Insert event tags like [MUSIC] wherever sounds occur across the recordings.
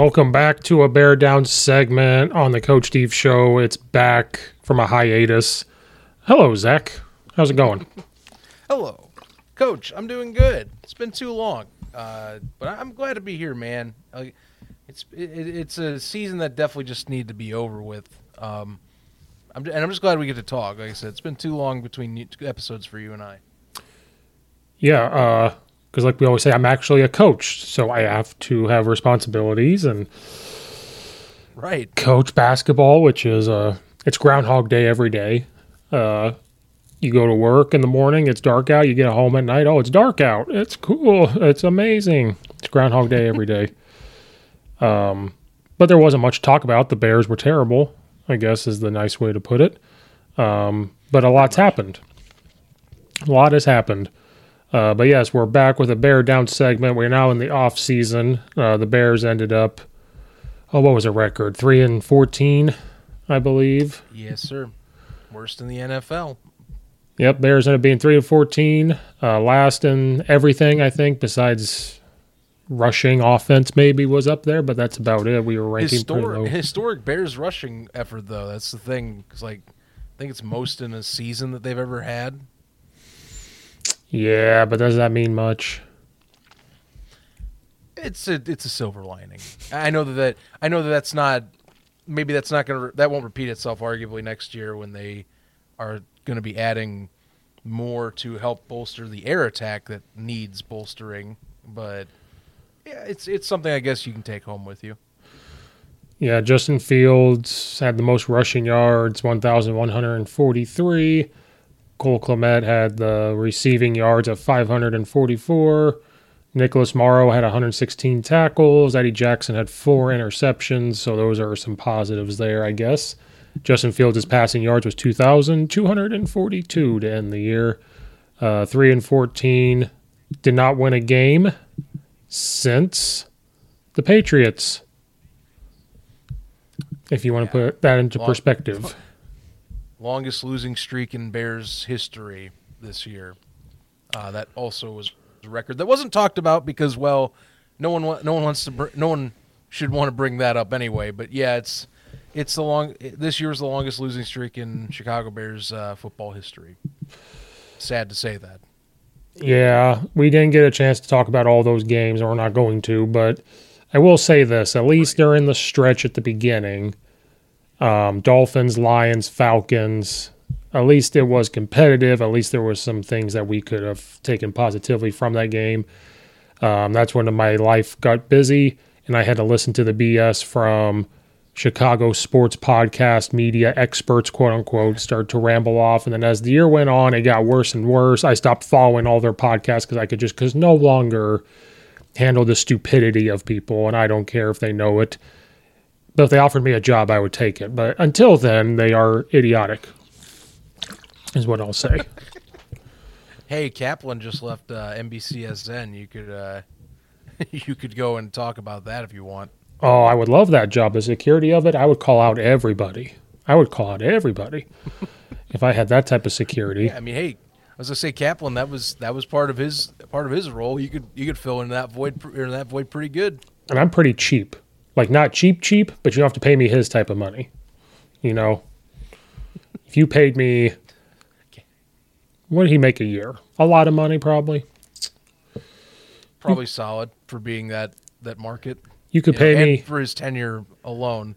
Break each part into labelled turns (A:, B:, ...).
A: Welcome back to a Bear Down segment on the Coach Steve Show. It's back from a hiatus. Hello, Zach. How's it going?
B: Hello, Coach. I'm doing good. It's been too long, uh, but I'm glad to be here, man. Uh, it's it, it's a season that definitely just need to be over with. Um, I'm, and I'm just glad we get to talk. Like I said, it's been too long between episodes for you and I.
A: Yeah, uh, because like we always say i'm actually a coach so i have to have responsibilities and
B: right.
A: coach basketball which is uh it's groundhog day every day. Uh you go to work in the morning it's dark out you get home at night oh it's dark out it's cool it's amazing. It's groundhog day every day. [LAUGHS] Um but there wasn't much to talk about the bears were terrible i guess is the nice way to put it. Um but a lot's happened. A lot has happened uh, but yes, we're back with a Bear Down segment. We're now in the off season. Uh, the Bears ended up, oh, what was a record? Three and fourteen, I believe.
B: Yes, sir. Worst in the NFL.
A: Yep, Bears ended up being three and fourteen, uh, last in everything I think, besides rushing offense maybe was up there, but that's about it. We were ranking
B: historic, historic Bears rushing effort though. That's the thing. It's like I think it's most in a season that they've ever had.
A: Yeah, but does that mean much?
B: It's a it's a silver lining. I know that, that I know that that's not maybe that's not gonna that won't repeat itself arguably next year when they are going to be adding more to help bolster the air attack that needs bolstering. But yeah, it's it's something I guess you can take home with you.
A: Yeah, Justin Fields had the most rushing yards, 1,143. Cole Kmet had the receiving yards of 544. Nicholas Morrow had 116 tackles. Eddie Jackson had four interceptions. So those are some positives there, I guess. Justin Fields' passing yards was 2,242 to end the year. Uh, 3 and 14. Did not win a game since the Patriots. If you want to put that into perspective
B: longest losing streak in Bears history this year. Uh, that also was a record that wasn't talked about because, well, no one no one wants to br- no one should want to bring that up anyway. But yeah, it's it's the long this year's the longest losing streak in Chicago Bears uh, football history. Sad to say that.
A: Yeah, we didn't get a chance to talk about all those games, and we're not going to. But I will say this: at least during the stretch at the beginning um, Dolphins, Lions, Falcons. At least it was competitive. At least there was some things that we could have taken positively from that game. Um, that's when my life got busy, and I had to listen to the BS from Chicago sports podcast media experts, quote unquote, start to ramble off. And then as the year went on, it got worse and worse. I stopped following all their podcasts because I could just, because no longer handle the stupidity of people, and I don't care if they know it. But if they offered me a job, I would take it. But until then, they are idiotic, is what I'll say. [LAUGHS]
B: Hey, Kaplan just left uh, NBCSN. You could uh, [LAUGHS] you could go and talk about that if you want.
A: Oh, I would love that job. The security of it, I would call out everybody. I would call out everybody [LAUGHS] if I had that type of security.
B: Yeah, I mean, hey, I was gonna say Kaplan. That was that was part of his part of his role. You could you could fill in that void in that void pretty good.
A: And I'm pretty cheap. Like not cheap cheap, but you don't have to pay me his type of money. You know. If you paid me what did he make a year? A lot of money probably.
B: Probably solid for being that that market.
A: You could
B: you
A: pay
B: and
A: me
B: for his tenure alone.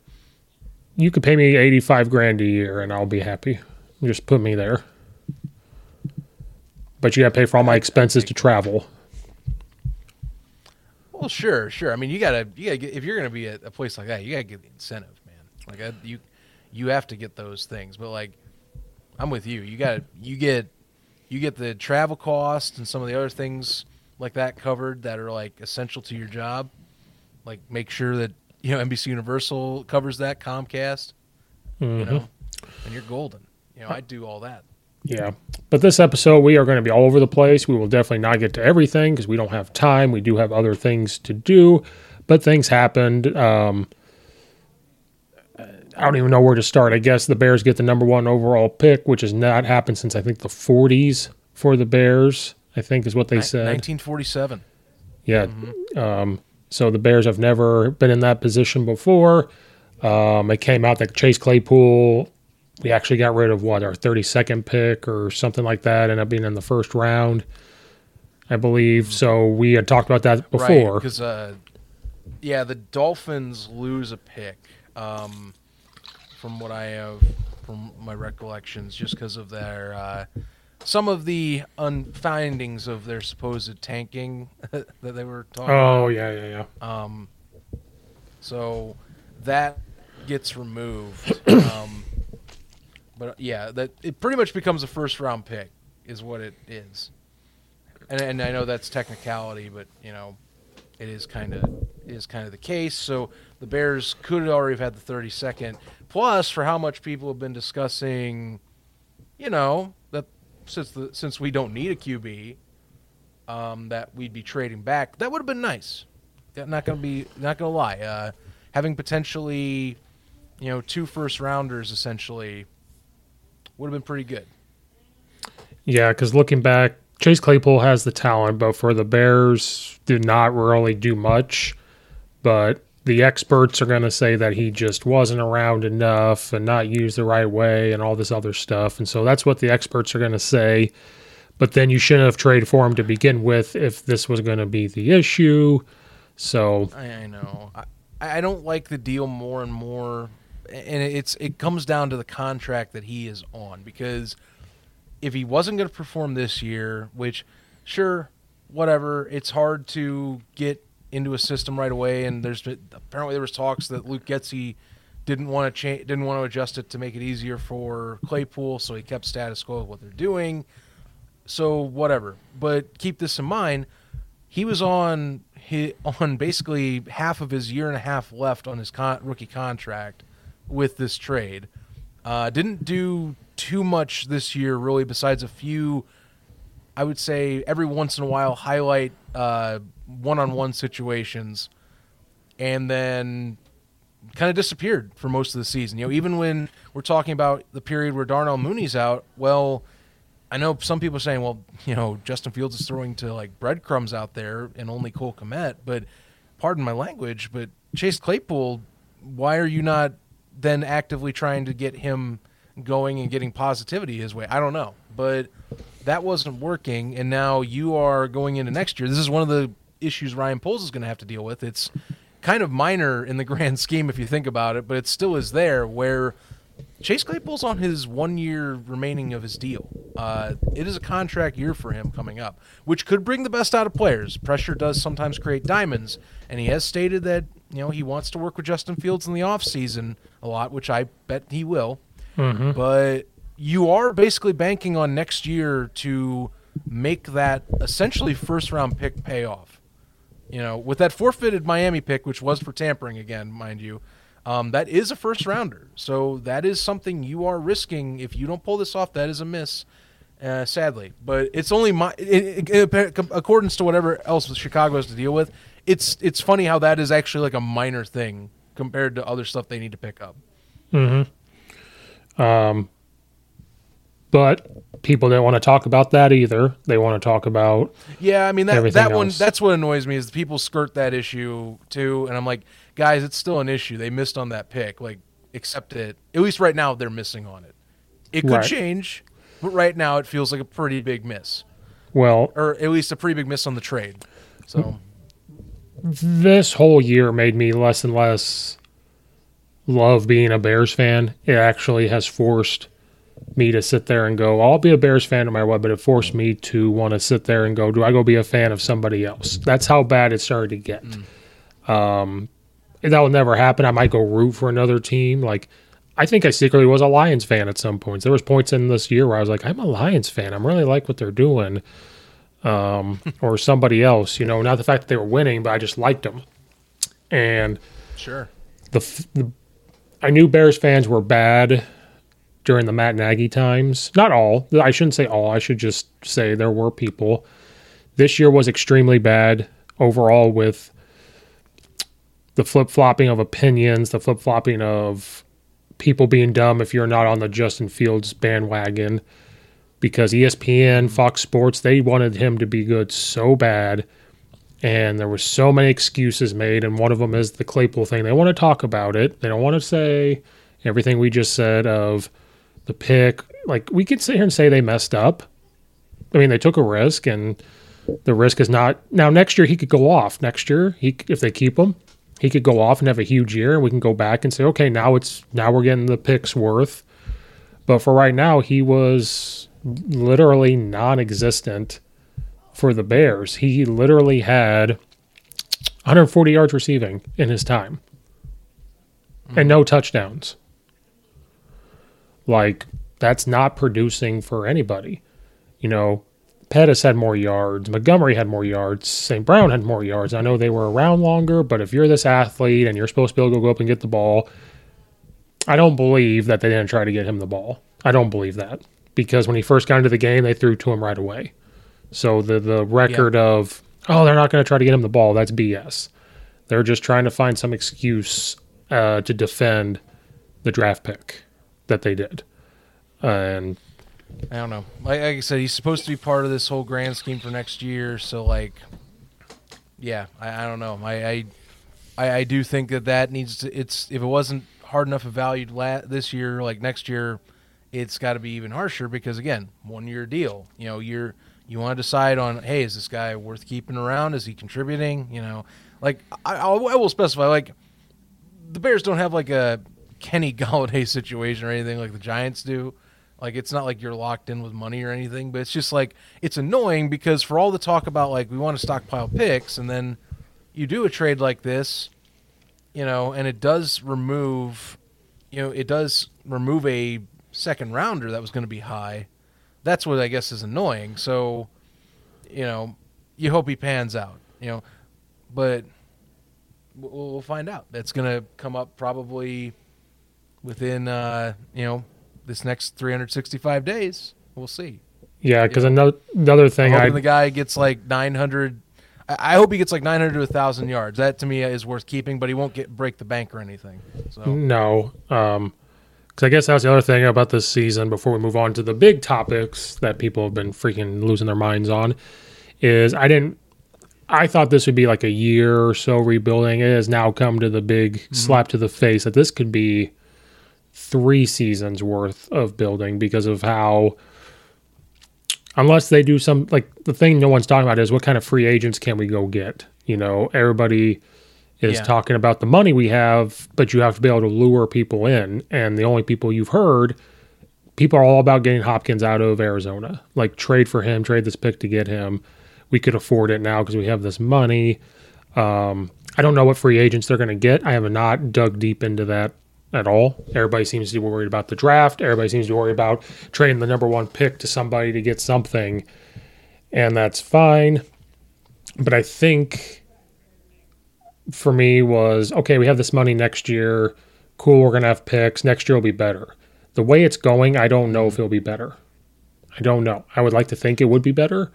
A: you could pay me 85 grand a year and I'll be happy. Just put me there. But you got to pay for all my expenses to travel.
B: Well, sure, sure. I mean, you gotta you gotta get if you're gonna be at a place like that, you gotta get the incentive, man. Like I, you you have to get those things. But like, I'm with you. You got you get you get the travel cost and some of the other things like that covered that are like essential to your job. Like make sure that you know NBC Universal covers that Comcast. You mm-hmm. know, and you're golden. You know, I do all that.
A: Yeah. But this episode, we are going to be all over the place. We will definitely not get to everything because we don't have time. We do have other things to do, but things happened. Um, I don't even know where to start. I guess the Bears get the number one overall pick, which has not happened since I think the 40s for the Bears, I think is what they
B: Ni-
A: said.
B: 1947.
A: Yeah. Um, so the Bears have never been in that position before. Um, it came out that Chase Claypool, we actually got rid of what, our 32nd pick or something like that, ended up being in the first round, I believe. So we had talked about that before.
B: because uh, yeah, the Dolphins lose a pick. Um, from what I have from my recollections, just because of their uh, some of the unfindings of their supposed tanking [LAUGHS] that they were talking.
A: oh, yeah, yeah, yeah.
B: Um, so that gets removed. [CLEARS THROAT] um, but uh, yeah, that it pretty much becomes a first round pick is what it is. And, and I know that's technicality, but you know, it is kind of is kind of the case. So the Bears could already have had the 32nd. Plus, for how much people have been discussing, you know, that since the since we don't need a QB, um, that we'd be trading back. That would have been nice. Not gonna be not gonna lie. Uh, having potentially, you know, two first rounders essentially would have been pretty good.
A: Yeah, because looking back, Chase Claypool has the talent, but for the Bears, did not really do much. But the experts are going to say that he just wasn't around enough and not used the right way and all this other stuff. And so that's what the experts are going to say. But then you shouldn't have traded for him to begin with if this was going to be the issue. So
B: I, I know. I, I don't like the deal more and more, and it's it comes down to the contract that he is on because if he wasn't going to perform this year, which sure, whatever, it's hard to get into a system right away. And there's apparently there was talks that Luke Getsy didn't want to change, didn't want to adjust it to make it easier for Claypool, so he kept status quo with what they're doing. So whatever, but keep this in mind. He was on he, [LAUGHS] on basically half of his year and a half left on his con- rookie contract with this trade. Uh, didn't do too much this year, really, besides a few. I would say every once in a while highlight uh, one-on-one situations, and then kind of disappeared for most of the season. You know, even when we're talking about the period where Darnell Mooney's out, well, I know some people are saying, well, you know, Justin Fields is throwing to like breadcrumbs out there and only Cole Kmet, but pardon my language, but Chase Claypool, why are you not then actively trying to get him going and getting positivity his way? I don't know, but that wasn't working, and now you are going into next year. This is one of the issues Ryan Poles is going to have to deal with. It's kind of minor in the [LAUGHS] grand scheme if you think about it, but it still is there where Chase Claypool's on his one year remaining of his deal. Uh, it is a contract year for him coming up, which could bring the best out of players. Pressure does sometimes create diamonds, and he has stated that you know he wants to work with Justin Fields in the offseason a lot, which I bet he will. But you are basically banking on next year to make that essentially first round pick pay off. You know, with that forfeited Miami pick, which was for tampering again, mind you, um, that is a first rounder. So that is something you are risking. If you don't pull this off, that is a miss. Uh, sadly, but it's only my in accordance to whatever else Chicago has to deal with. It's it's funny how that is actually like a minor thing compared to other stuff they need to pick up.
A: Mm-hmm. Um, but people don't want to talk about that either. They want to talk about
B: Yeah, I mean that that one that's what annoys me is people skirt that issue too, and I'm like, guys, it's still an issue. They missed on that pick. Like, accept it. At least right now, they're missing on it. It could
A: Right.
B: change, but right now it feels like a pretty big miss,
A: well,
B: or at least a pretty big miss on the trade. So
A: this whole year made me less and less love being a Bears fan. It actually has forced me to sit there and go, I'll be a Bears fan no matter what, but it forced me to want to sit there and go, do I go be a fan of somebody else? That's how bad it started to get. Um, that will never happen. I might go root for another team. Like, I think I secretly was a Lions fan at some points. There was points in this year where I was like, I'm a Lions fan. I really like what they're doing. Um, [LAUGHS] or somebody else, you know, not the fact that they were winning, but I just liked them. And
B: sure,
A: the, the I knew Bears fans were bad during the Matt Nagy times. Not all. I shouldn't say all. I should just say there were people. This year was extremely bad overall with the flip flopping of opinions, the flip flopping of people being dumb if you're not on the Justin Fields bandwagon. Because ESPN, Fox Sports, they wanted him to be good so bad and there were so many excuses made and one of them is the claypool thing they want to talk about it they don't want to say everything we just said of the pick like we could sit here and say they messed up i mean they took a risk and the risk is not now next year he could go off next year he if they keep him he could go off and have a huge year and we can go back and say okay now it's now we're getting the picks worth but for right now he was literally non-existent for the Bears. He literally had 140 yards receiving in his time and no touchdowns. Like, that's not producing for anybody. You know, Pettis had more yards, Montgomery had more yards, St. Brown had more yards. I know they were around longer, but if you're this athlete and you're supposed to be able to go up and get the ball, I don't believe that they didn't try to get him the ball. I don't believe that because when he first got into the game, they threw to him right away. So the the record of oh they're not going to try to get him the ball that's BS. They're just trying to find some excuse uh, to defend the draft pick that they did, and
B: I don't know. Like, like I said, he's supposed to be part of this whole grand scheme for next year. So like, yeah, I, I don't know. I, I I do think that that needs to. It's if it wasn't hard enough valued la- this year, like next year, it's got to be even harsher because again, one year deal. You know, you're you want to decide on hey, is this guy worth keeping around? Is he contributing? You know, like I, I will specify like the Bears don't have like a Kenny [LAUGHS] Golladay situation or anything like the Giants do. Like it's not like you're locked in with money or anything, but it's just like it's annoying because for all the talk about like we want to stockpile picks and then you do a trade like this, you know, and it does remove, you know, it does remove a second rounder that was going to be high. That's what I guess is annoying. So, you know, you hope he pans out, you know, but we'll, find out. That's going to come up probably within, uh, you know, this next 365 days. We'll see.
A: yeah, because another another thing I
B: the guy gets like 900. I I hope he gets like 900 to 1,000 yards. That to me is worth keeping, but he won't get break the bank or anything. So
A: no, um, because I guess that's the other thing about this season. Before we move on to the big topics that people have been freaking losing their minds on, is I didn't. I thought this would be like a year or so rebuilding. It has now come to the big slap to the face that this could be three seasons worth of building because of how unless they do some like the thing no one's talking about is what kind of free agents can we go get? You know everybody is
B: Yeah.
A: talking about the money we have but you have to be able to lure people in. And the only people you've heard people are all about getting hopkins out of arizona. Like trade for him trade this pick to get him. We could afford it now because we have this money. Um, i don't know what free agents they're going to get. I have not dug deep into that at all. Everybody seems to be worried about the draft. Everybody seems to worry about trading the number one pick to somebody to get something, and that's fine. But I think for me was okay, we have this money next year. Cool, we're to have picks. Next year will be better. The way it's going, I don't know if it'll be better. I don't know. I would like to think it would be better,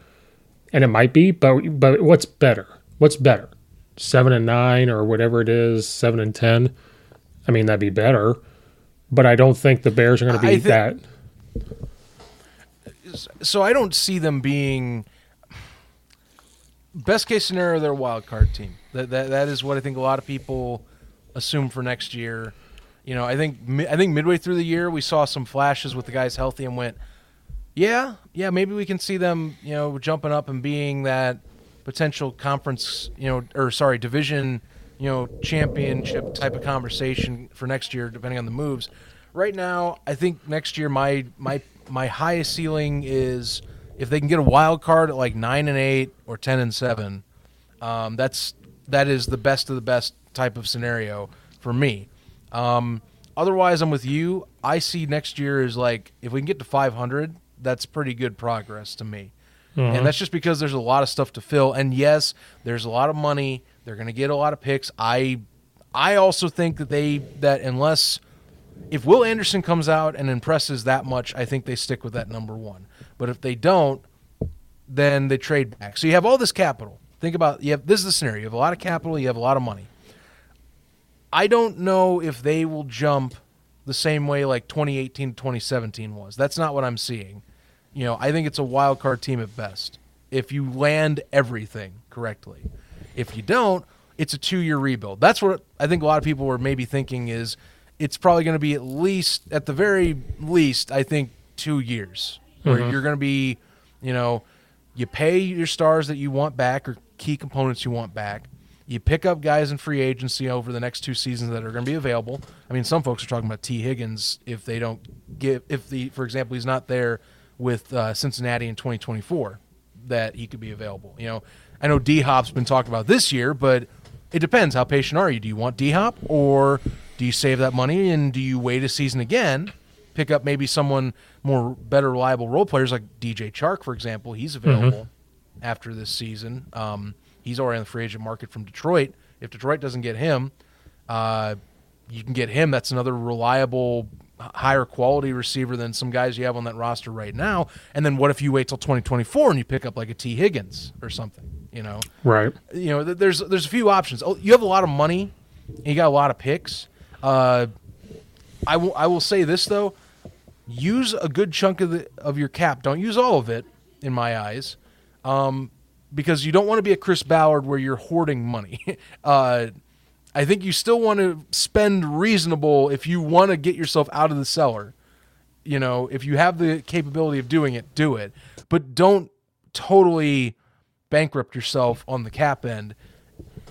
A: and it might be, but but what's better? What's better? Seven and nine or whatever it is, seven and ten. I mean, that'd be better, but I don't think the Bears are going to be
B: I thi-
A: that.
B: So I don't see them being best case scenario. They're a wild card team. That that that is what I think a lot of people assume for next year. You know, I think I think midway through the year we saw some flashes with the guys healthy and went, yeah, yeah, maybe we can see them, you know, jumping up and being that potential conference, you know, or sorry, division, you know, championship type of conversation for next year, depending on the moves. Right now, I think next year my my my highest ceiling is if they can get a wild card at like nine and eight or ten and seven. Um, that's that is the best of the best type of scenario for me. Um, otherwise, I'm with you. I see next year is like if we can get to 500, that's pretty good progress to me. And that's just because there's a lot of stuff to fill. And yes, there's a lot of money. They're going to get a lot of picks. I I also think that they that unless if Will Anderson comes out and impresses that much, I think they stick with that number one. But if they don't, then they trade back. So you have all this capital. Think about you have this is the scenario. You have a lot of capital, you have a lot of money. I don't know if they will jump the same way like 2018 to 2017 was. That's not what I'm seeing. You know, I think it's a wild card team at best. If you land everything correctly. If you don't, it's a 2-year rebuild. That's what I think a lot of people were maybe thinking is it's probably going to be at least at the very least I think 2 years where you're going to be, you know, you pay your stars that you want back or key components you want back. You pick up guys in free agency over the next two seasons that are going to be available. I mean, some folks are talking about Tee Higgins if they don't give if the for example he's not there with uh, Cincinnati in 2024 that he could be available. You know, I know D Hop's been talked about this year, but it depends. How patient are you? Do you want D Hop or do you save that money and do you wait a season again? Pick up maybe someone more better reliable role players like DJ Chark, for example. He's available after this season. Um, he's already on the free agent market from Detroit. If Detroit doesn't get him, uh, you can get him. That's another reliable, higher quality receiver than some guys you have on that roster right now. And then what if you wait till 2024 and you pick up like a Tee Higgins or something? You know,
A: Right.
B: you know, there's there's a few options. Oh, you have a lot of money, and you got a lot of picks. Uh, I will I will say this though, use a good chunk of the of your cap. Don't use all of it, in my eyes, um, because you don't want to be a Chris Ballard where you're hoarding money. [LAUGHS] uh, I think you still want to spend reasonable if you want to get yourself out of the cellar. You know, if you have the capability of doing it, do it. But don't totally bankrupt yourself on the cap end.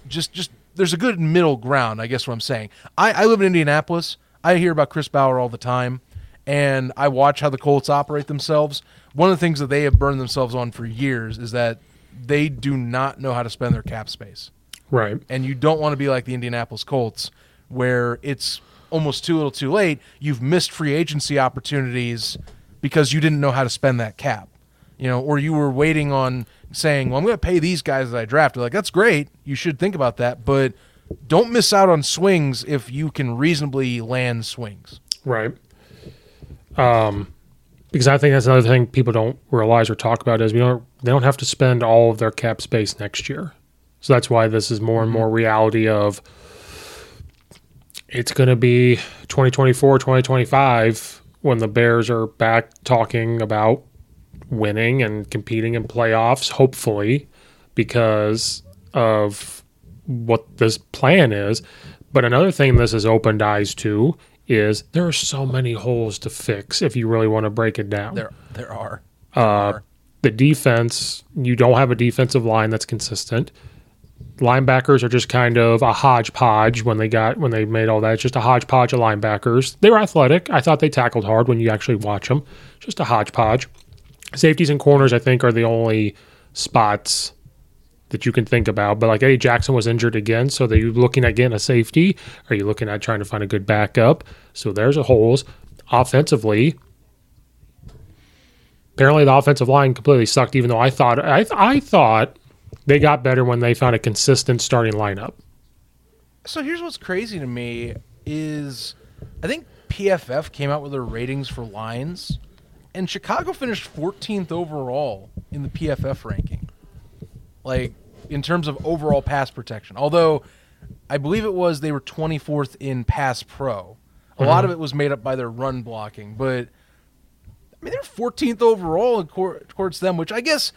B: Just just there's a good middle ground, I guess what I'm saying. I, I live in Indianapolis. I hear about Chris Ballard all the time, and I watch how the Colts operate themselves. One of the things that they have burned themselves on for years is that they do not know how to spend their cap space
A: Right.
B: and you don't want to be like the Indianapolis Colts, where it's almost too little, too late. You've missed free agency opportunities because you didn't know how to spend that cap, you know, or you were waiting on saying, "Well, I'm going to pay these guys that I drafted." Like that's great. You should think about that, but don't miss out on swings if you can reasonably land swings.
A: Right. Um, because I think that's another thing people don't realize or talk about is we don't they don't have to spend all of their cap space next year. So that's why this is more and more reality of it's going to be 2024, 2025 when the Bears are back talking about winning and competing in playoffs, hopefully, because of what this plan is. But another thing this has opened eyes to is there are so many holes to fix if you really want to break it down.
B: There, there are.
A: Uh, the defense, you don't have a defensive line that's consistent. Linebackers are just kind of a hodgepodge when they got when they made all that. It's just a hodgepodge of linebackers. They were athletic. I thought they tackled hard when you actually watch them. Just a hodgepodge. Safeties and corners, I think, are the only spots that you can think about. But like Eddie Jackson was injured again, so are you looking at getting a safety? Are you looking at trying to find a good backup? So there's a holes. Offensively, apparently the offensive line completely sucked. Even though I thought I I thought they got better when they found a consistent starting lineup.
B: So here's what's crazy to me is I think PFF came out with their ratings for lines, and Chicago finished 14th overall in the PFF ranking. Like in terms of overall pass protection. Although I believe it was they were 24th in pass pro. A mm-hmm. lot of it was made up by their run blocking, but I mean they're 14th overall in towards them, which I guess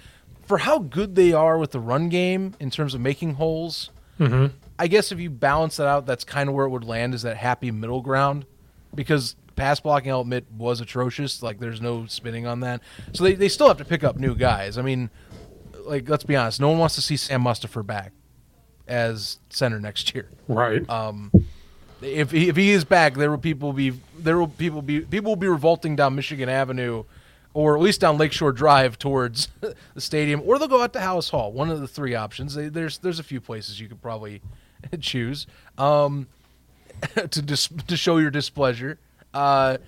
B: for how good they are with the run game in terms of making holes.
A: Mm-hmm.
B: I guess if you balance that out, that's kind of where it would land is that happy middle ground because pass blocking, I'll admit, was atrocious. Like, there's no spinning on that. So they, they still have to pick up new guys. I mean, like, let's be honest, no one wants to see Sam Mustipher back as center next year.
A: Right.
B: Um, if he, if he is back, there will people be there will people be people will be revolting down Michigan Avenue, or at least down Lakeshore Drive towards [LAUGHS] the stadium, or they'll go out to Halas Hall. One of the three options. There's there's a few places you could probably [LAUGHS] choose um, [LAUGHS] to dis- to show your displeasure. Uh,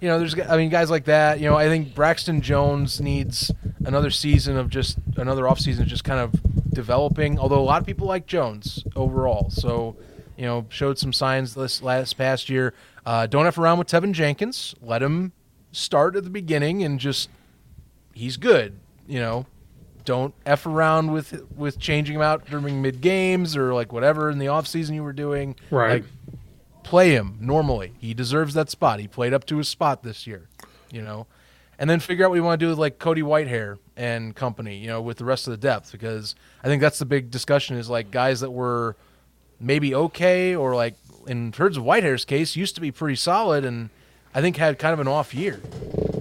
B: you know, there's I mean guys like that. You know, I think Braxton Jones needs another season of just another offseason of just kind of developing. Although a lot of people like Jones overall, so you know, showed some signs this last past year. Uh, don't have around with Teven Jenkins. Let him start at the beginning and just he's good. You know, don't f around with with changing him out during mid games or like whatever in the off season you were doing.
A: Right.
B: Like, play him normally. He deserves that spot. He played up to his spot this year. You know, and then figure out what you want to do with like Cody Whitehair and company. You know, with the rest of the depth because I think that's the big discussion is like guys that were maybe okay or like in terms of Whitehair's case used to be pretty solid and I think had kind of an off year.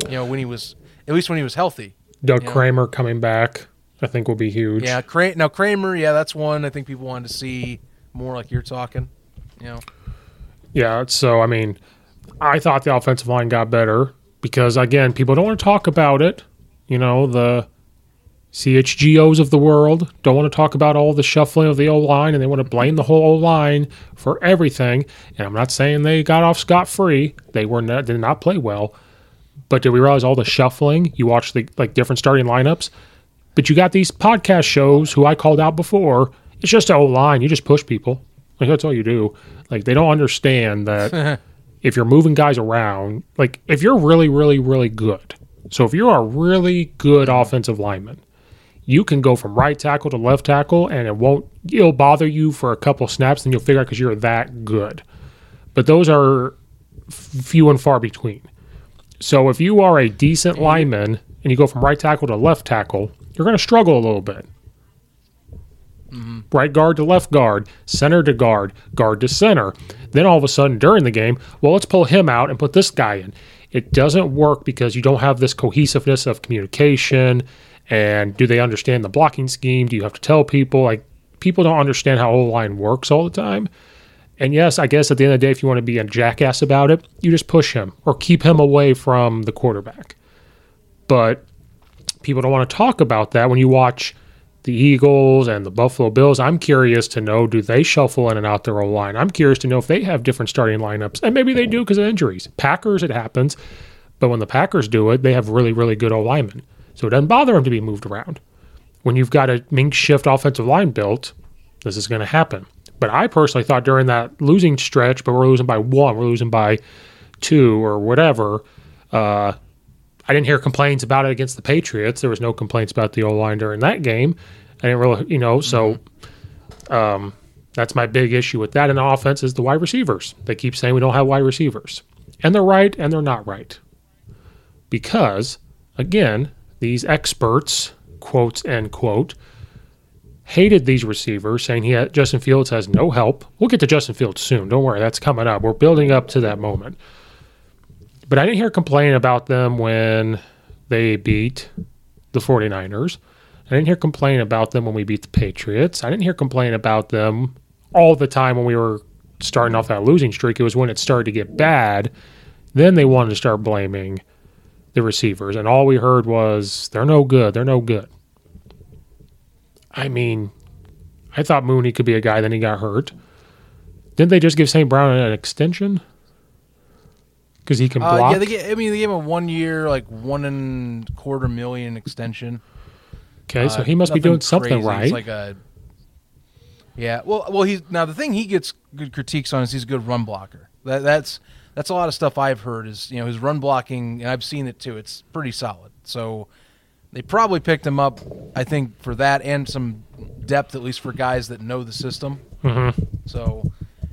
B: You know, when he was at least when he was healthy.
A: Doug
B: you know?
A: Kramer coming back, I think, will be huge.
B: Yeah, Kra- now Kramer, yeah, that's one I think people wanted to see more like you're talking. You know.
A: Yeah. So, I mean, I thought the offensive line got better because, again, people don't want to talk about it. You know, the CHGOs of the world don't want to talk about all the shuffling of the O line and they want to blame the whole O line for everything. And I'm not saying they got off scot free. They were not, did not play well. But did we realize all the shuffling? You watch the like different starting lineups, but you got these podcast shows who I called out before. It's just an O line. You just push people. Like that's all you do. Like they don't understand that [LAUGHS] if you're moving guys around, like if you're really, really, really good. So if you're a really good offensive lineman, you can go from right tackle to left tackle and it won't it'll bother you for a couple snaps and you'll figure out because you're that good. But those are few and far between. So if you are a decent lineman and you go from right tackle to left tackle you're going to struggle a little bit. Mm-hmm. Right guard to left guard center to guard guard to center. Then all of a sudden during the game well let's pull him out and put this guy in. It doesn't work because you don't have this cohesiveness of communication and do they understand the blocking scheme? Do you have to tell people? Like, people don't understand how O line works all the time. And yes, I guess at the end of the day, if you want to be a jackass about it, you just push him or keep him away from the quarterback. But people don't want to talk about that when you watch the Eagles and the Buffalo Bills. I'm curious to know do they shuffle in and out their O line? I'm curious to know if they have different starting lineups. And maybe they do because of injuries. Packers, it happens. But when the Packers do it, they have really, really good O linemen. So it doesn't bother him to be moved around. When you've got a makeshift offensive line built, this is going to happen. But I personally thought during that losing stretch, but we're losing by one, we're losing by two or whatever. Uh, I didn't hear complaints about it against the Patriots. There was no complaints about the O line during that game. I didn't really, you know, so um, that's my big issue with that. And the offense is the wide receivers. They keep saying we don't have wide receivers. And they're right and they're not right. Because, again, these experts, quotes end quote, hated these receivers, saying he had, Justin Fields has no help. We'll get to Justin Fields soon. Don't worry, that's coming up. We're building up to that moment. But I didn't hear complain about them when they beat the 49ers. I didn't hear complain about them when we beat the Patriots. I didn't hear complain about them all the time when we were starting off that losing streak. It was when it started to get bad. Then they wanted to start blaming the receivers, and all we heard was they're no good. They're no good. I mean, I thought Mooney could be a guy. Then he got hurt. Didn't they just give St. Brown an extension? Because he can
B: Uh,
A: block.
B: yeah, they get, I mean, they gave him a one year, like one and quarter million extension.
A: okay, so
B: Uh,
A: he must be doing something
B: crazy.
A: right.
B: It's like a Yeah. Well, well, he's now the thing he gets good critiques on is he's a good run blocker. That that's that's a lot of stuff I've heard is you know his run blocking and I've seen it too. It's pretty solid. So they probably picked him up, I think, for that and some depth at least for guys that know the system.
A: Mm-hmm.
B: So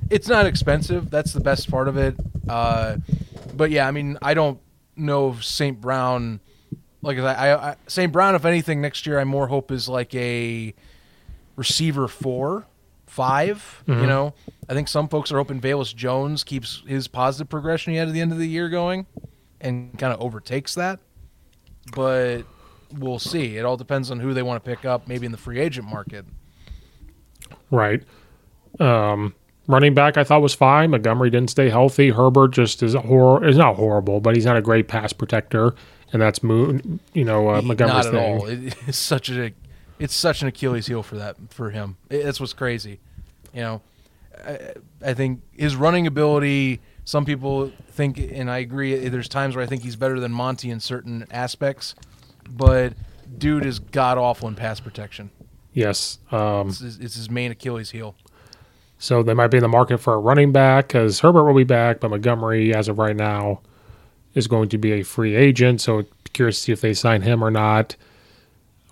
B: it's not expensive. That's the best part of it. Uh, but yeah, I mean, I don't know if St. Brown, like I, I, I St. Brown, if anything, next year I more hope is like a receiver four, 5 You know, I think some folks are hoping Velus Jones keeps his positive progression he had at the end of the year going, and kind of overtakes that. But we'll see. It all depends on who they want to pick up, maybe in the free agent market.
A: Right. Um, running back, I thought was fine. Montgomery didn't stay healthy. Herbert just is a hor- is not horrible, but he's not a great pass protector, and that's Moon. You know, uh, Montgomery's
B: Not at
A: thing.
B: all. It, [LAUGHS] it's such a, it's such an Achilles heel for that for him. It, that's what's crazy. You know, I, I think his running ability. Some people think, and I agree. There's times where I think he's better than Monty in certain aspects, but dude is god awful in pass protection.
A: Yes. Um,
B: It's it's his main Achilles heel.
A: so they might be in the market for a running back because Herbert will be back, but Montgomery, as of right now, is going to be a free agent. So curious to see if they sign him or not,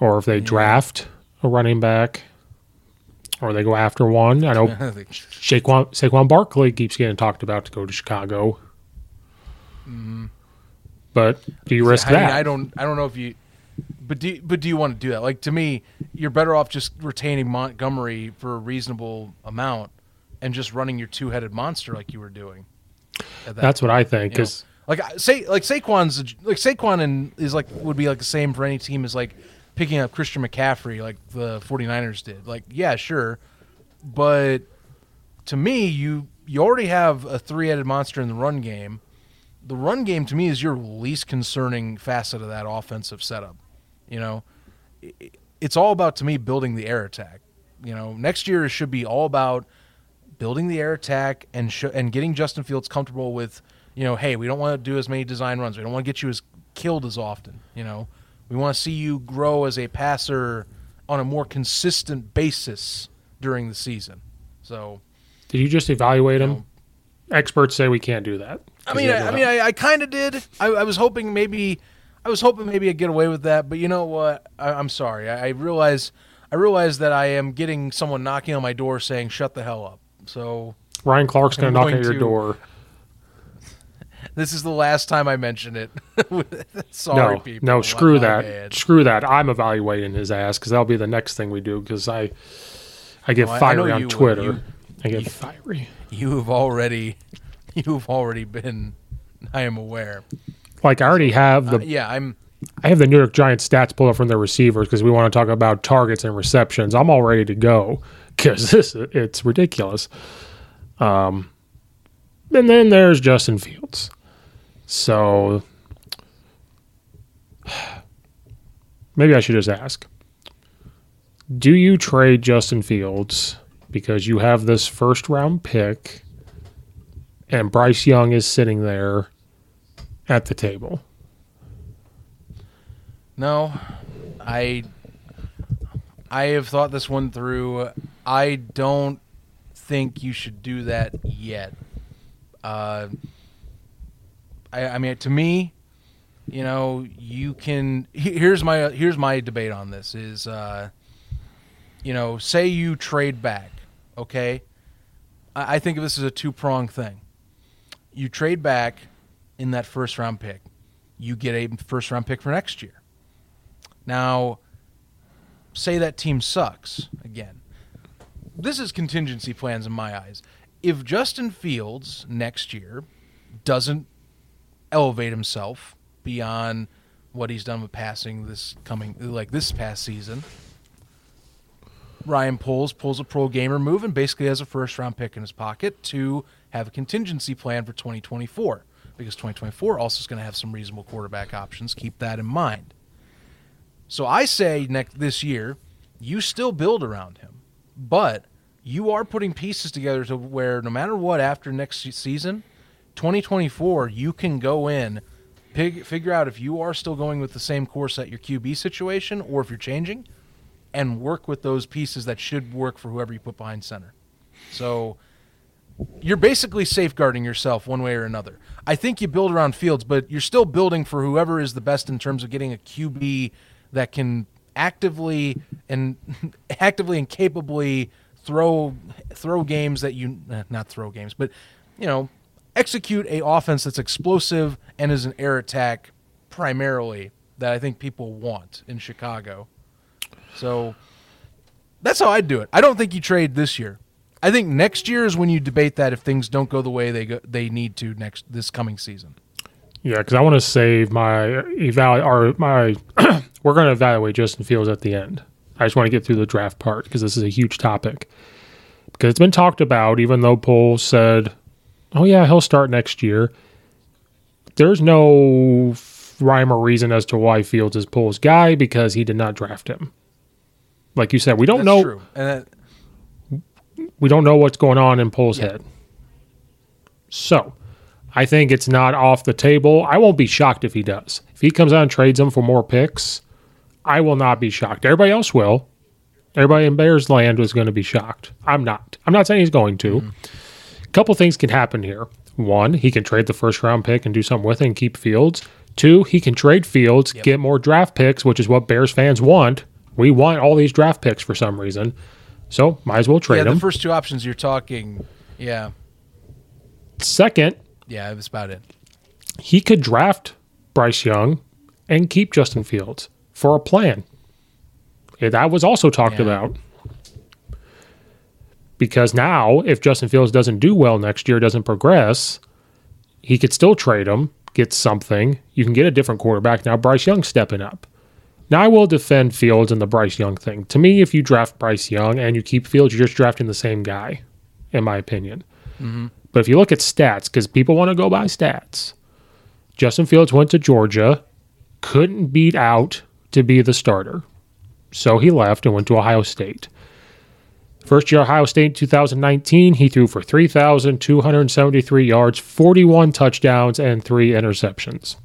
A: or if they draft a running back, or they go after one. I know [LAUGHS] Saquon, Saquon Barkley keeps getting talked about to go to Chicago. Mm-hmm. But do you risk
B: I mean,
A: that?
B: I don't. I don't know if you. But do but do you want to do that? Like to me, you're better off just retaining Montgomery for a reasonable amount, and just running your two-headed monster like you were doing. that
A: That's what I think. Because
B: like say like Saquon's like Saquon and is like would be like the same for any team as like picking up Christian McCaffrey like the 49ers did. Like yeah, sure. But to me, you you already have a three-headed monster in the run game. The run game to me is your least concerning facet of that offensive setup. You know, it's all about to me building the air attack. You know, next year it should be all about building the air attack and sh- and getting Justin Fields comfortable with, you know, hey, we don't want to do as many design runs. We don't want to get you as killed as often. You know, we want to see you grow as a passer on a more consistent basis during the season. So,
A: did you just evaluate him?
B: know-
A: Experts say we can't do that.
B: I mean, I, I mean, I, I kind of did. I, I was hoping maybe, I was hoping maybe I'd get away with that. But you know what? I, I'm sorry. I, I realize, I realize that I am getting someone knocking on my door saying, "Shut the hell up." So
A: Ryan Clark's going to knock at your door.
B: This is the last time I mention it. [LAUGHS] sorry,
A: no,
B: people.
A: no, screw
B: my
A: that. Screw that. I'm evaluating his ass because that'll be the next thing we do. Because I, I get
B: Oh, I- I
A: fiery on
B: you.
A: Twitter.
B: You-
A: I get
B: you-
A: fiery.
B: You have already, you have already been. I am aware.
A: Like I already have the
B: Uh, yeah, I'm.
A: I have the New York Giants stats pulled up from their receivers because we want to talk about targets and receptions. I'm all ready to go because [LAUGHS] this it's ridiculous. Um, and then there's Justin Fields. So maybe I should just ask: Do you trade Justin Fields because you have this first round pick, and Bryce Young is sitting there at the table?
B: No, I. I have thought this one through. I don't think you should do that yet. Uh, I, I mean, to me, you know, you can. Here's my here's my debate on this: is uh, you know, say you trade back, okay? I, I think of this as a two prong thing. You trade back in that first round pick, you get a first round pick for next year. Now, say that team sucks again. This is contingency plans in my eyes. If Justin Fields next year doesn't elevate himself beyond what he's done with passing this coming like this past season, Ryan Poles pulls a pro gamer move and basically has a first round pick in his pocket to have a contingency plan for 2024 because 2024 also is going to have some reasonable quarterback options. Keep that in mind. So I say next this year, you still build around him, but you are putting pieces together to where no matter what after next season, 2024, you can go in, pig, figure out if you are still going with the same course at your QB situation or if you're changing, and work with those pieces that should work for whoever you put behind center. So you're basically safeguarding yourself one way or another. I think you build around Fields, but you're still building for whoever is the best in terms of getting a QB that can actively and [LAUGHS] actively and capably throw throw games that you eh, not throw games, but you know, execute a offense that's explosive and is an air attack primarily that I think people want in Chicago. So that's how I'd do it. I don't think you trade this year. I think next year is when you debate that if things don't go the way they go, they need to next this coming season.
A: Yeah, because I want to save my eval or my. [CLEARS THROAT] we're going to evaluate Justin Fields at the end. I just want to get through the draft part because this is a huge topic. Because it's been talked about, even though Poles said, "Oh yeah, he'll start next year." There's no rhyme or reason as to why Fields is Poles' guy because he did not draft him. Like you said, we don't
B: That's
A: know.
B: true. And that,
A: we don't know what's going on in Pole's head. So, I think it's not off the table. I won't be shocked if he does. If he comes out and trades them for more picks, I will not be shocked. Everybody else will. Everybody in Bears land was going to be shocked. I'm not. I'm not saying he's going to. A couple things can happen here. One, he can trade the first round pick and do something with it and keep Fields. Two, he can trade Fields, get more draft picks, which is what Bears fans want. We want all these draft picks for some reason. So might as well trade
B: yeah,
A: them.
B: the first two options you're talking, yeah,
A: Second,
B: yeah, that's about it.
A: he could draft Bryce Young and keep Justin Fields for a plan. That was also talked
B: Yeah.
A: about. Because now, if Justin Fields doesn't do well next year, doesn't progress, he could still trade him, get something. You can get a different quarterback. Now, Bryce Young's stepping up. Now, I will defend Fields and the Bryce Young thing. To me, if you draft Bryce Young and you keep Fields, you're just drafting the same guy, in my opinion. Mm-hmm. But if you look at stats, because people want to go by stats, Justin Fields went to Georgia, couldn't beat out to be the starter. So he left and went to Ohio State. First year Ohio State 2019, he threw for 3,273 yards, 41 touchdowns, and three interceptions.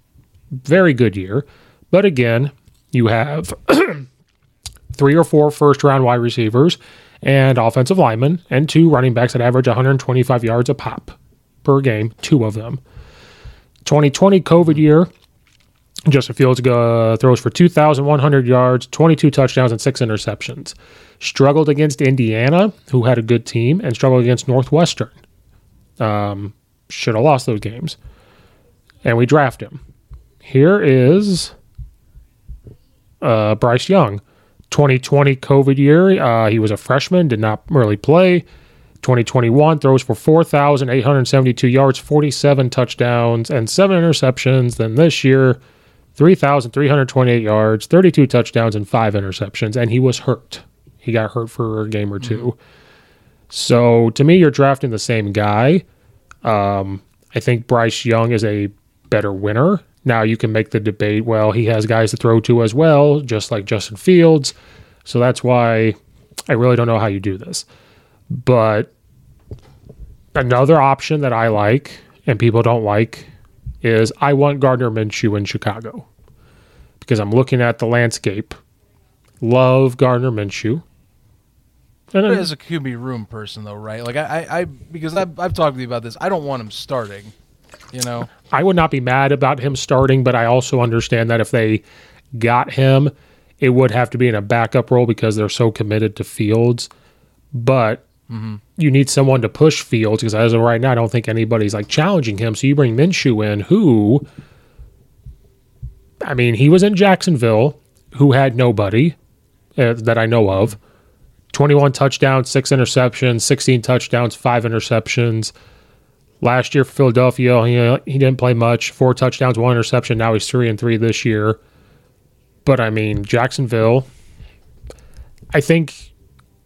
A: Very good year. But again, you have [CLEARS THROAT] three or four first round wide receivers and offensive linemen, and two running backs that average 125 yards a pop per game, two of them. 2020 COVID year, Justin Fields uh, throws for 2,100 yards, 22 touchdowns, and six interceptions. Struggled against Indiana, who had a good team, and struggled against Northwestern. Um, should have lost those games. And we draft him. Here is uh, Bryce Young. 2020 COVID year, uh, he was a freshman, did not really play. 2021 throws for 4,872 yards, 47 touchdowns, and seven interceptions. Then this year, 3,328 yards, 32 touchdowns, and five interceptions. And he was hurt. He got hurt for a game or 2 So to me, you're drafting the same guy. Um, I think Bryce Young is a better winner. Now you can make the debate. Well, he has guys to throw to as well, just like Justin Fields. So that's why I really don't know how you do this. But another option that I like and people don't like is I want Gardner Minshew in Chicago because I'm looking at the landscape. Love Gardner Minshew.
B: As a QB room person, though, right? Like I, I, I because I've, I've talked to you about this. I don't want him starting. You know,
A: I would not be mad about him starting, but I also understand that if they got him, it would have to be in a backup role because they're so committed to Fields. But you need someone to push Fields because as of right now, I don't think anybody's like challenging him. So you bring Minshew in, who, I mean, he was in Jacksonville, who had nobody uh, that I know of. 21 touchdowns, six interceptions, 16 touchdowns, five interceptions. Last year for Philadelphia, he, he didn't play much. Four touchdowns, one interception. Now he's three and three this year. But I mean, Jacksonville, I think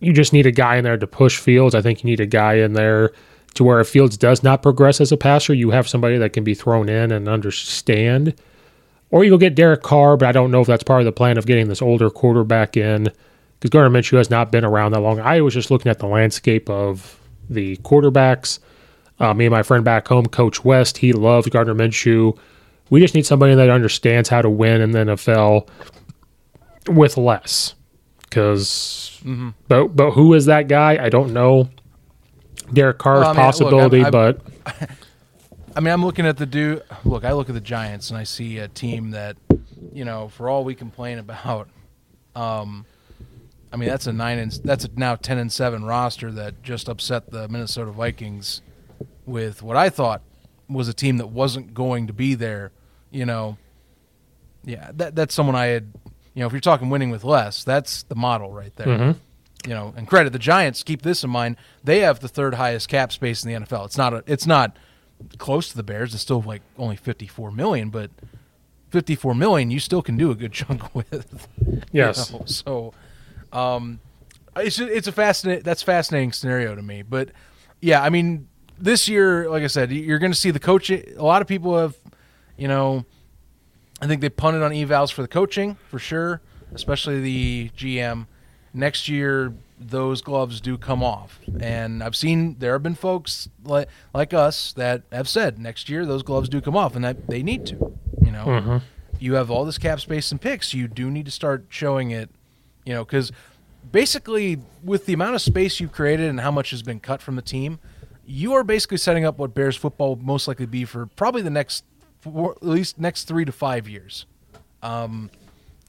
A: you just need a guy in there to push Fields. I think you need a guy in there to where if Fields does not progress as a passer, you have somebody that can be thrown in and understand. Or you go get Derek Carr, but I don't know if that's part of the plan of getting this older quarterback in because Gardner Minshew has not been around that long. I was just looking at the landscape of the quarterbacks. Uh, me and my friend back home, Coach West, he loves Gardner Minshew. We just need somebody that understands how to win in the NFL with less. because
B: Mm-hmm.
A: but but who is that guy? I don't know. Derek Carr's
B: Well, I mean, look,
A: possibility,
B: I'm- I'm-
A: but [LAUGHS]
B: I mean, I'm looking at the dude. Look, I look at the Giants and I see a team that, you know, for all we complain about, um, I mean, that's a nine and that's a now ten and seven roster that just upset the Minnesota Vikings with what I thought was a team that wasn't going to be there. You know, yeah, that that's someone I had. You know, if you're talking winning with less, that's the model right there.
A: Mhm.
B: You know, and credit the Giants. Keep this in mind; they have the third highest cap space in the NFL. It's not a, it's not close to the Bears. It's still like only 54 million, but 54 million, you still can do a good [LAUGHS] chunk with. you
A: Yes.
B: know, So, um, it's it's a fascinating that's fascinating scenario to me. But yeah, I mean, this year, like I said, you're going to see the coaching. A lot of people have, you know, I think they punted on evals for the coaching for sure, especially the GM. Next year, those gloves do come off, and I've seen there have been folks like like us that have said next year those gloves do come off, and that they need to. You know, you have all this cap space and picks, you do need to start showing it. You know, because basically with the amount of space you've created and how much has been cut from the team, you are basically setting up what Bears football will most likely be for probably the next four, at least next three to five years, um,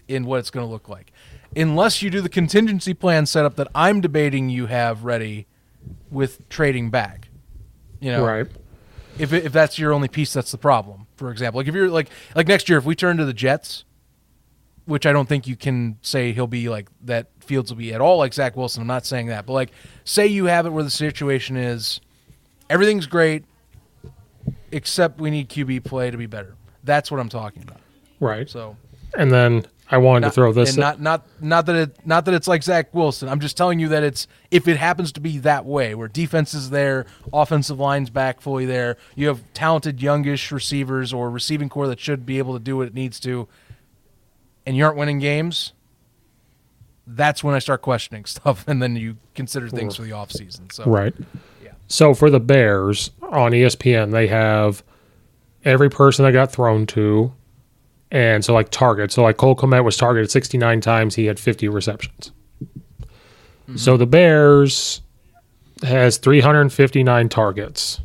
B: in what it's going to look like, unless you do the contingency plan setup that I'm debating you have ready with trading back. You know,
A: right.
B: if if that's your only piece, that's the problem. For example, like if you're like like next year, if we turn to the Jets, which I don't think you can say he'll be like that. Fields will be at all like Zach Wilson. I'm not saying that, but like say you have it where the situation is everything's great, except we need QB play to be better. That's what I'm talking about.
A: Right.
B: So
A: And then I wanted to throw this.
B: and not not not that it not that it's like Zach Wilson. I'm just telling you that it's if it happens to be that way, where defense is there, offensive line's back fully there, you have talented youngish receivers or receiving core that should be able to do what it needs to, and you aren't winning games. That's when I start questioning [LAUGHS] stuff, and then you consider things for the offseason. So
A: Right.
B: Yeah.
A: So for the Bears on ESPN, they have every person that got thrown to, and so like target. So like Cole Kmet was targeted 69 times. He had 50 receptions. Mm-hmm. So the Bears has 359 targets.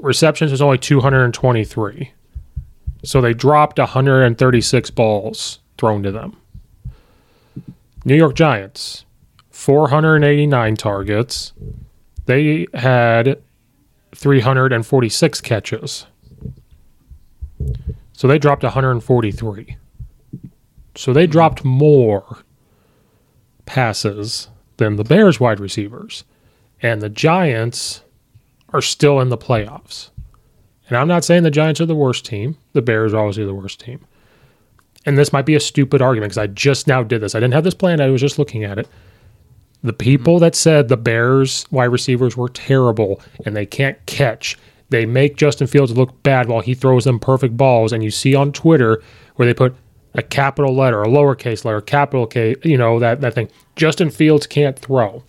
A: Receptions was only 223. So they dropped 136 balls thrown to them. New York Giants, 489 targets. They had 346 catches. So they dropped 143. So they dropped more passes than the Bears wide receivers. And the Giants are still in the playoffs. And I'm not saying the Giants are the worst team. The Bears are obviously the worst team. And this might be a stupid argument because I just now did this. I didn't have this planned. I was just looking at it. The people that said the Bears wide receivers were terrible and they can't catch, they make Justin Fields look bad while he throws them perfect balls. And you see on Twitter where they put a capital letter, a lowercase letter, capital K, you know, that, that thing. Justin Fields can't throw.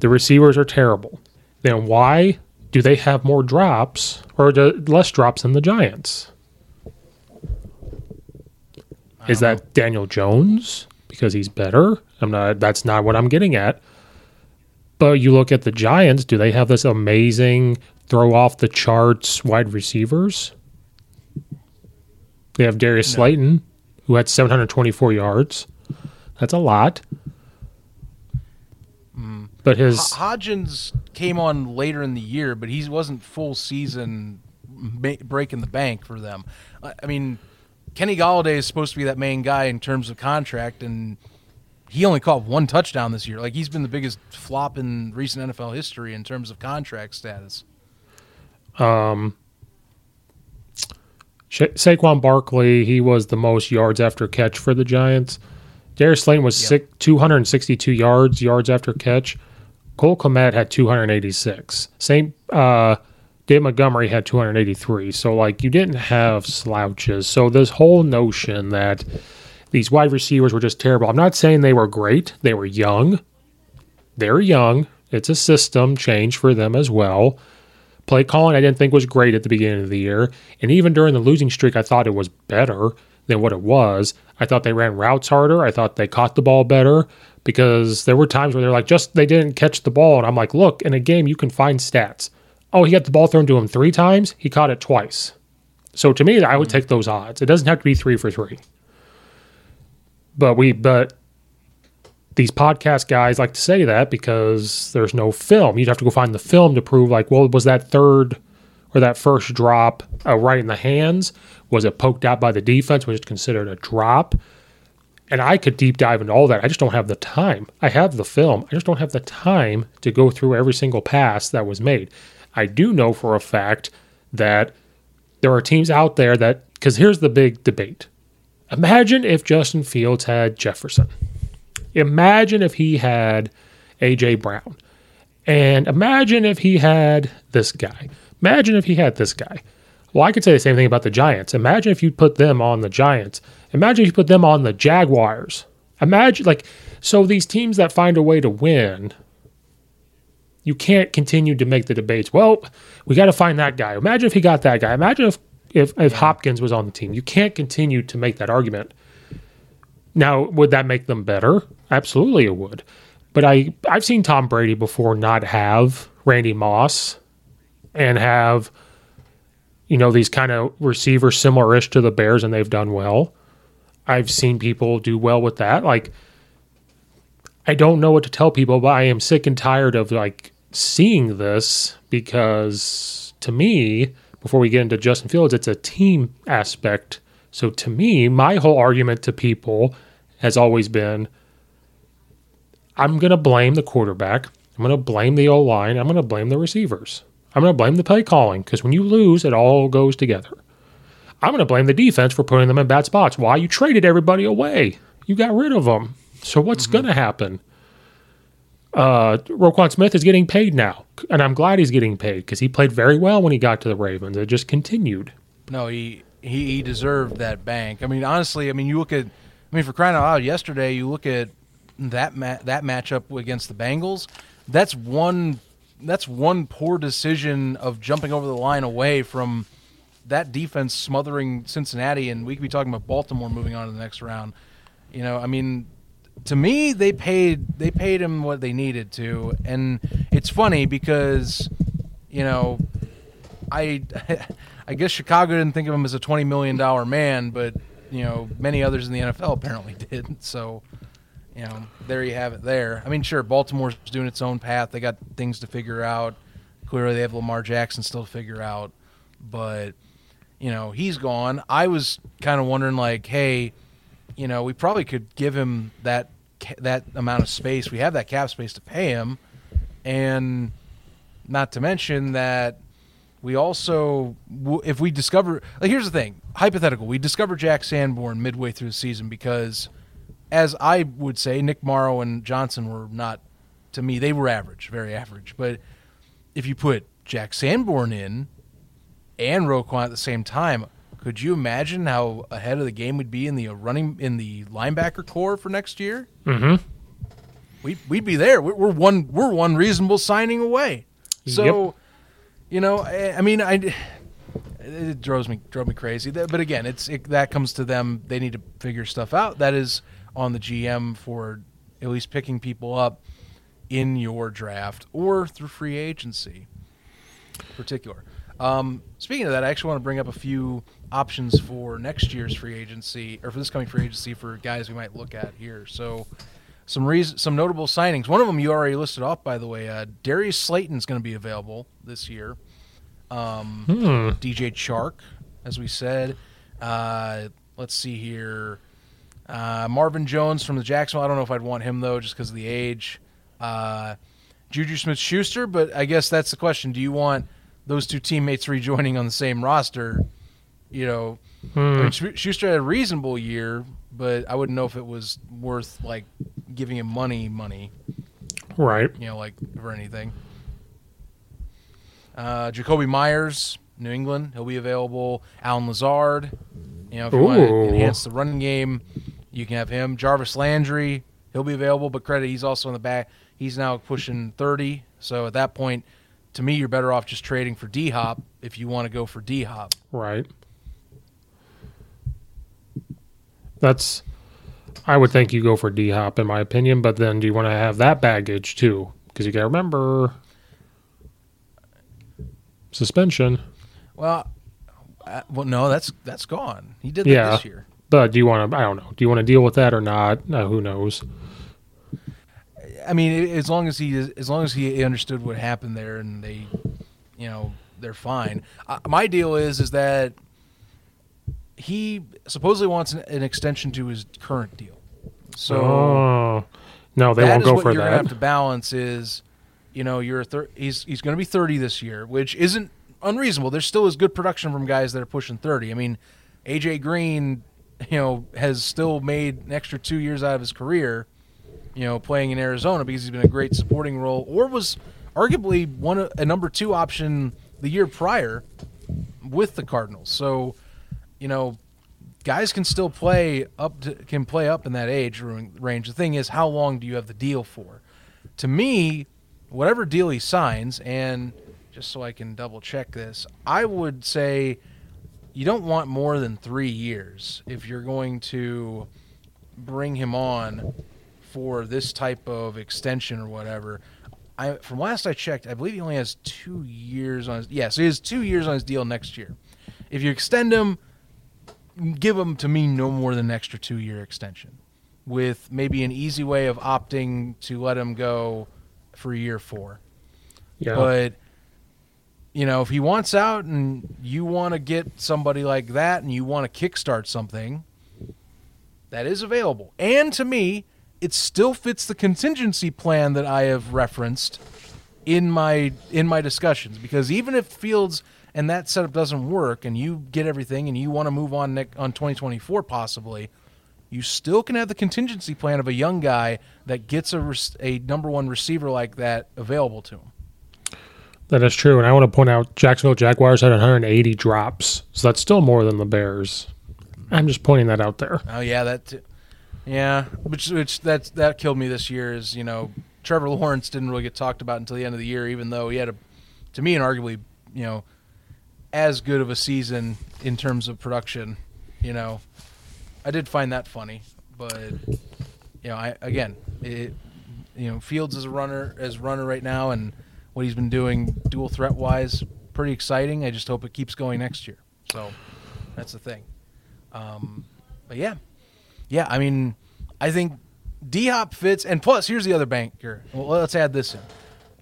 A: The receivers are terrible. Then why do they have more drops or do, less drops than the Giants? Is that Daniel Jones because he's better? I'm not. That's not what I'm getting at. But you look at the Giants. Do they have this amazing throw off the charts wide receivers? They have Darius Slayton, who had 724 yards. That's a lot. But his
B: Hodgins came on later in the year, but he wasn't full season ma- breaking the bank for them. I mean, Kenny Golladay is supposed to be that main guy in terms of contract, and he only caught one touchdown this year. Like he's been the biggest flop in recent NFL history in terms of contract status.
A: Um, Sha- Saquon Barkley, he was the most yards after catch for the Giants. Darius Slayton was
B: Yep.
A: six, 262 yards, yards after catch. Cole Kmet had 286. Same, uh, Dave Montgomery had 283. So, like, you didn't have slouches. So, this whole notion that these wide receivers were just terrible. I'm not saying they were great. They were young. They're young. It's a system change for them as well. Play calling, I didn't think was great at the beginning of the year. And even during the losing streak, I thought it was better than what it was. I thought they ran routes harder. I thought they caught the ball better because there were times where they're like, just they didn't catch the ball. And I'm like, look, in a game, you can find stats. Oh, he got the ball thrown to him three times, he caught it twice. So to me, I would take those odds. It doesn't have to be three for three. But we, but these podcast guys like to say that because there's no film. You'd have to go find the film to prove, like, well, was that third or that first drop uh, right in the hands? Was it poked out by the defense, which is considered a drop? And I could deep dive into all that. I just don't have the time. I have the film. I just don't have the time to go through every single pass that was made. I do know for a fact that there are teams out there that, because here's the big debate. Imagine if Justin Fields had Jefferson. Imagine if he had A.J. Brown. And imagine if he had this guy. Imagine if he had this guy. Well, I could say the same thing about the Giants. Imagine if you put them on the Giants. Imagine if you put them on the Jaguars. Imagine, like, so these teams that find a way to win, you can't continue to make the debates. Well, we got to find that guy. Imagine if he got that guy. Imagine if, if, if Hopkins was on the team. You can't continue to make that argument. Now, would that make them better? Absolutely, it would. But I, I've seen Tom Brady before not have Randy Moss and have you know, these kind of receivers similar-ish to the Bears, and they've done well. I've seen people do well with that. Like, I don't know what to tell people, but I am sick and tired of like seeing this because to me, before we get into Justin Fields, it's a team aspect. So to me, my whole argument to people has always been I'm going to blame the quarterback. I'm going to blame the O line. I'm going to blame the receivers. I'm going to blame the play calling because when you lose, it all goes together. I'm going to blame the defense for putting them in bad spots. Why? You traded everybody away. You got rid of them. So what's mm-hmm. going to happen? Uh, Roquan Smith is getting paid now, and I'm glad he's getting paid because he played very well when he got to the Ravens. It just continued.
B: No, he, he he deserved that bank. I mean, honestly, I mean, you look at, I mean, for crying out loud, yesterday you look at that ma- that matchup against the Bengals. That's one that's one poor decision of jumping over the line away from that defense smothering Cincinnati, and we could be talking about Baltimore moving on to the next round. You know, I mean, to me, they paid they paid him what they needed to, and it's funny because, you know, I [LAUGHS] I guess Chicago didn't think of him as a twenty million dollar man, but you know, many others in the NFL [LAUGHS] apparently did. So you know, there you have it. There. I mean, sure, Baltimore's doing its own path. They got things to figure out. Clearly, they have Lamar Jackson still to figure out, but you know, he's gone. I was kind of wondering, like, hey, you know, we probably could give him that that amount of space. We have that cap space to pay him, and not to mention that we also, if we discover, like, here's the thing, hypothetical, we discover Jack Sanborn midway through the season because as I would say, Nick Morrow and Johnson were not, to me, they were average, very average. But if you put Jack Sanborn in and Roquan at the same time, could you imagine how ahead of the game we'd be in the running in the linebacker core for next year?
A: Mm-hmm.
B: We we'd be there. We're, we're one we're one reasonable signing away. So, yep. you know, I, I mean, I it drove me drove me crazy. But again, it's it, that comes to them. They need to figure stuff out. That is on the GM for at least picking people up in your draft or through free agency. in Particular. Um, speaking of that, I actually want to bring up a few options for next year's free agency or for this coming free agency for guys we might look at here. So, some reason, some notable signings. One of them you already listed off, by the way. Uh, Darius Slayton is going to be available this year. Um, hmm. DJ Chark, as we said. Uh, let's see here. Uh, Marvin Jones from the Jacksonville. I don't know if I'd want him though, just because of the age. Uh, Juju Smith Schuster, but I guess that's the question. Do you want those two teammates rejoining on the same roster? You know, hmm. I mean, Schuster had a reasonable year, but I wouldn't know if it was worth like giving him money, money.
A: Right.
B: You know, like for anything. Uh, Jakobi Meyers, New England, he'll be available. Allen Lazard, you know, if you Ooh. want to enhance the running game, you can have him. Jarvis Landry, he'll be available, but credit he's also in the back. He's now pushing 30. So at that point, to me, you're better off just trading for D Hop if you want to go for D Hop.
A: Right. That's. I would think you go for D Hop in my opinion, but then do you want to have that baggage too? Because you got to remember suspension.
B: Well, uh, well, no, that's that's gone. He did that
A: Yeah.
B: this year.
A: But do you want to? I don't know. Do you want to deal with that or not? No, who knows?
B: I mean, as long as he as long as he understood what happened there, and they, you know, they're fine. Uh, my deal is is that he supposedly wants an, an extension to his current deal. So
A: oh, no, they won't go
B: what
A: for
B: you're
A: that.
B: gonna have to balance. Is you know, you're thir- he's he's going to be 30 this year, which isn't unreasonable. There still is good production from guys that are pushing 30. I mean, AJ Green, you know, has still made an extra two years out of his career, you know, playing in Arizona because he's been a great supporting role, or was arguably one a number two option the year prior with the Cardinals. So, you know, guys can still play up to, can play up in that age range. The thing is, how long do you have the deal for? To me, whatever deal he signs, and just so I can double check this, I would say you don't want more than three years if you're going to bring him on for this type of extension or whatever. I, from last I checked, I believe he only has two years on his. Yeah, so he has two years on his deal next year. If you extend him, give him to me no more than an extra two year extension, with maybe an easy way of opting to let him go for year four.
A: yeah,
B: But you know, if he wants out and you want to get somebody like that and you want to kickstart something, that is available. And to me, it still fits the contingency plan that I have referenced in my in my discussions because even if Fields and that setup doesn't work and you get everything and you want to move on on 2024 possibly, you still can have the contingency plan of a young guy that gets a, a number one receiver like that available to him.
A: that is true. And I want to point out, Jacksonville Jaguars had 180 drops, so that's still more than the Bears. I'm just pointing that out there.
B: Oh yeah, that. T- yeah, which which that that killed me this year is you know Trevor Lawrence didn't really get talked about until the end of the year, even though he had a, to me, an arguably you know, as good of a season in terms of production. You know, I did find that funny, but you know, I again, it, you know, Fields is a runner as runner right now, and what he's been doing dual threat wise, pretty exciting. I just hope it keeps going next year. So that's the thing. Um, but yeah, yeah. I mean, I think D Hop fits, and plus, here's the other banker. Well, let's add this in.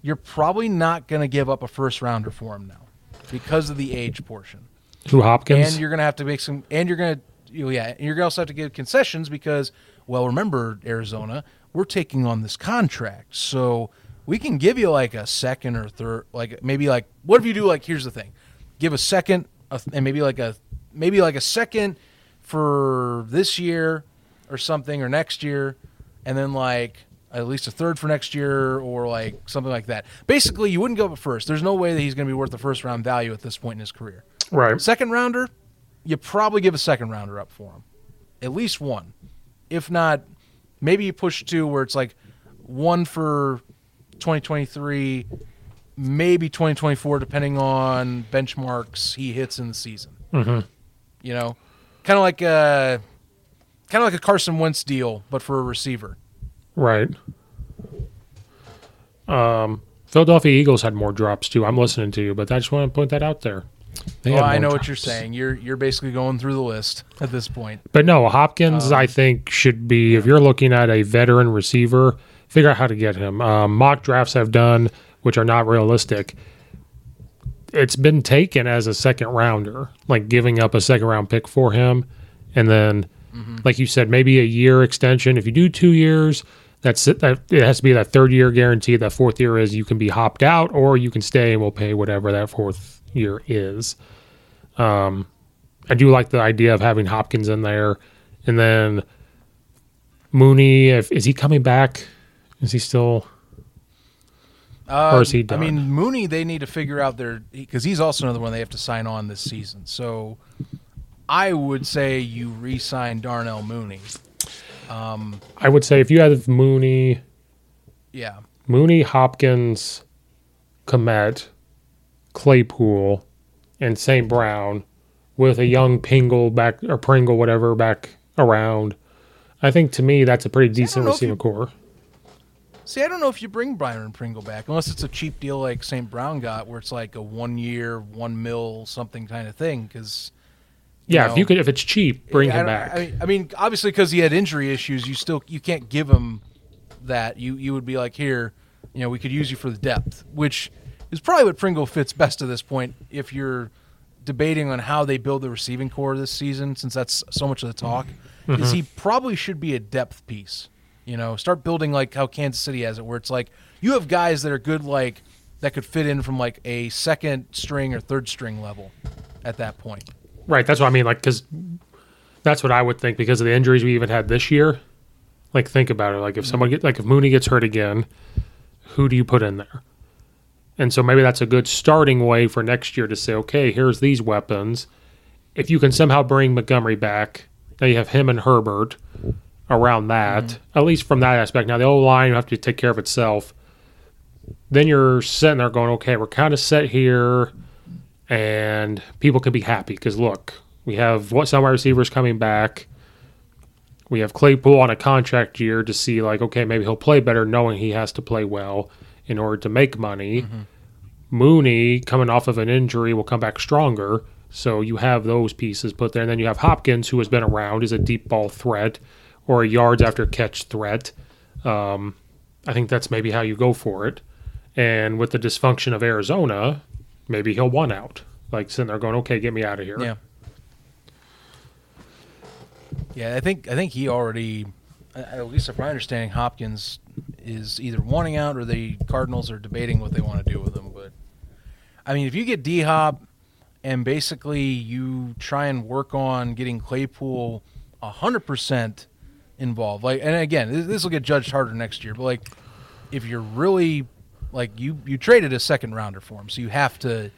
B: You're probably not going to give up a first rounder for him now because of the age portion,
A: Who Hopkins?
B: and you're going to have to make some, and you're going to, you yeah, and you're going to also have to give concessions because, well, remember Arizona, we're taking on this contract, so we can give you like a second or third, like maybe like what if you do like here's the thing, give a second, a, and maybe like a maybe like a second for this year or something or next year and then like at least a third for next year or like something like that. Basically, you wouldn't go up at first. There's no way that he's going to be worth the first round value at this point in his career.
A: right.
B: Second rounder, you probably give a second rounder up for him. At least one. If not, maybe you push two where it's like one for 2023, maybe 2024, depending on benchmarks he hits in the season.
A: Mm-hmm.
B: You know, kind of like a kind of like a Carson Wentz deal, but for a receiver.
A: Right. Um, Philadelphia Eagles had more drops too. I'm listening to you, but I just want to point that out there. They
B: Well, I know what you're saying. You're you're basically going through the list at this point.
A: But no, Hopkins,
B: Um,
A: I think, should be, if you're looking at a veteran receiver, figure out how to get him. Um, mock drafts I've done, which are not realistic. It's been taken as a second rounder, like giving up a second round pick for him. And then,
B: Mm-hmm.
A: like you said, maybe a year extension. If you do two years, that's it. That, it has to be that third year guarantee. That fourth year is you can be hopped out or you can stay and we'll pay whatever that fourth year is. Um, I do like the idea of having Hopkins in there, and then Mooney. If is he coming back? Is he still?
B: Uh,
A: Or is he
B: I mean, Mooney, they need to figure out their because he's also another one they have to sign on this season. So, I would say you re-sign Darnell Mooney.
A: Um, I would say if you have Mooney,
B: Yeah,
A: Mooney, Hopkins, Kmet, Claypool, and St. Brown, with a young Pingle back or Pringle, whatever, back around. I think to me that's a pretty decent receiving core.
B: See, I don't know if you bring Byron Pringle back unless it's a cheap deal like St. Brown got, where it's like a one year, one mil something kind of thing. Because
A: Yeah,
B: know,
A: if you could, if it's cheap, bring
B: I
A: him
B: don't-
A: back.
B: I mean, I mean, obviously because he had injury issues, you still you can't give him that. You you would be like, here, you know, we could use you for the depth, which is probably what Pringle fits best to this point. If you're debating on how they build the receiving core this season, since that's so much of the talk, is mm-hmm. he probably should be a depth piece. You know, start building like how Kansas City has it, where it's like you have guys that are good, like that could fit in from like a second string or third string level at that point.
A: Right. That's what I mean. Like, because that's what I would think because of the injuries we even had this year. Like, think about it. Like, if someone get like if Mooney gets hurt again, who do you put in there? And so maybe that's a good starting way for next year to say, okay, here's these weapons. If you can somehow bring Montgomery back, now you have him and Herbert around that, mm-hmm. at least from that aspect. Now the old line will have to take care of itself. Then you're sitting there going, okay, we're kind of set here and people can be happy because look, we have what some wide receivers coming back. We have Claypool on a contract year to see like, okay, maybe he'll play better, knowing he has to play well in order to make money. Mooney coming off of an injury will come back stronger. So you have those pieces put there, and then you have Hopkins, who has been around, is a deep ball threat or a yards after catch threat. Um, I think that's maybe how you go for it. And with the dysfunction of Arizona, maybe he'll want out. Like sitting there going, okay, get me out of here.
B: Yeah. Yeah, I think I think he already, at least if my understanding, Hopkins is either wanting out or the Cardinals are debating what they want to do with him. But I mean, if you get D Hop and basically you try and work on getting Claypool hundred percent involved, like, and again, this will get judged harder next year. But like, if you're really like you you traded a second rounder for him, so you have to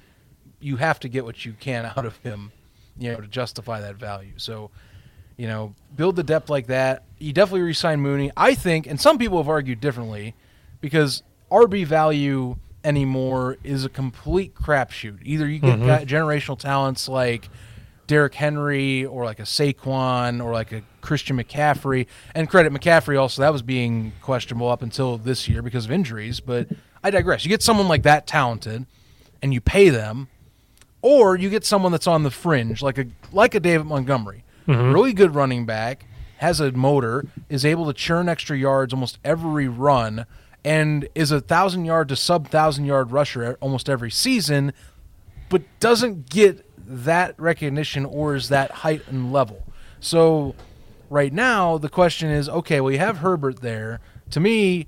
B: you have to get what you can out of him, you know, to justify that value. So, you know, build the depth like that. You definitely resign Mooney. I think, and some people have argued differently, because RB value anymore is a complete crapshoot. Either you get mm-hmm. guy- generational talents like Derrick Henry or like a Saquon or like a Christian McCaffrey. And credit McCaffrey also, that was being questionable up until this year because of injuries. But I digress. You get someone like that talented and you pay them, or you get someone that's on the fringe, like a like a David Montgomery, mm-hmm. really good running back, has a motor, is able to churn extra yards almost every run, and is a thousand yard to sub thousand yard rusher almost every season, but doesn't get that recognition or is that height and level. So right now the question is, okay, well you have Herbert there. To me,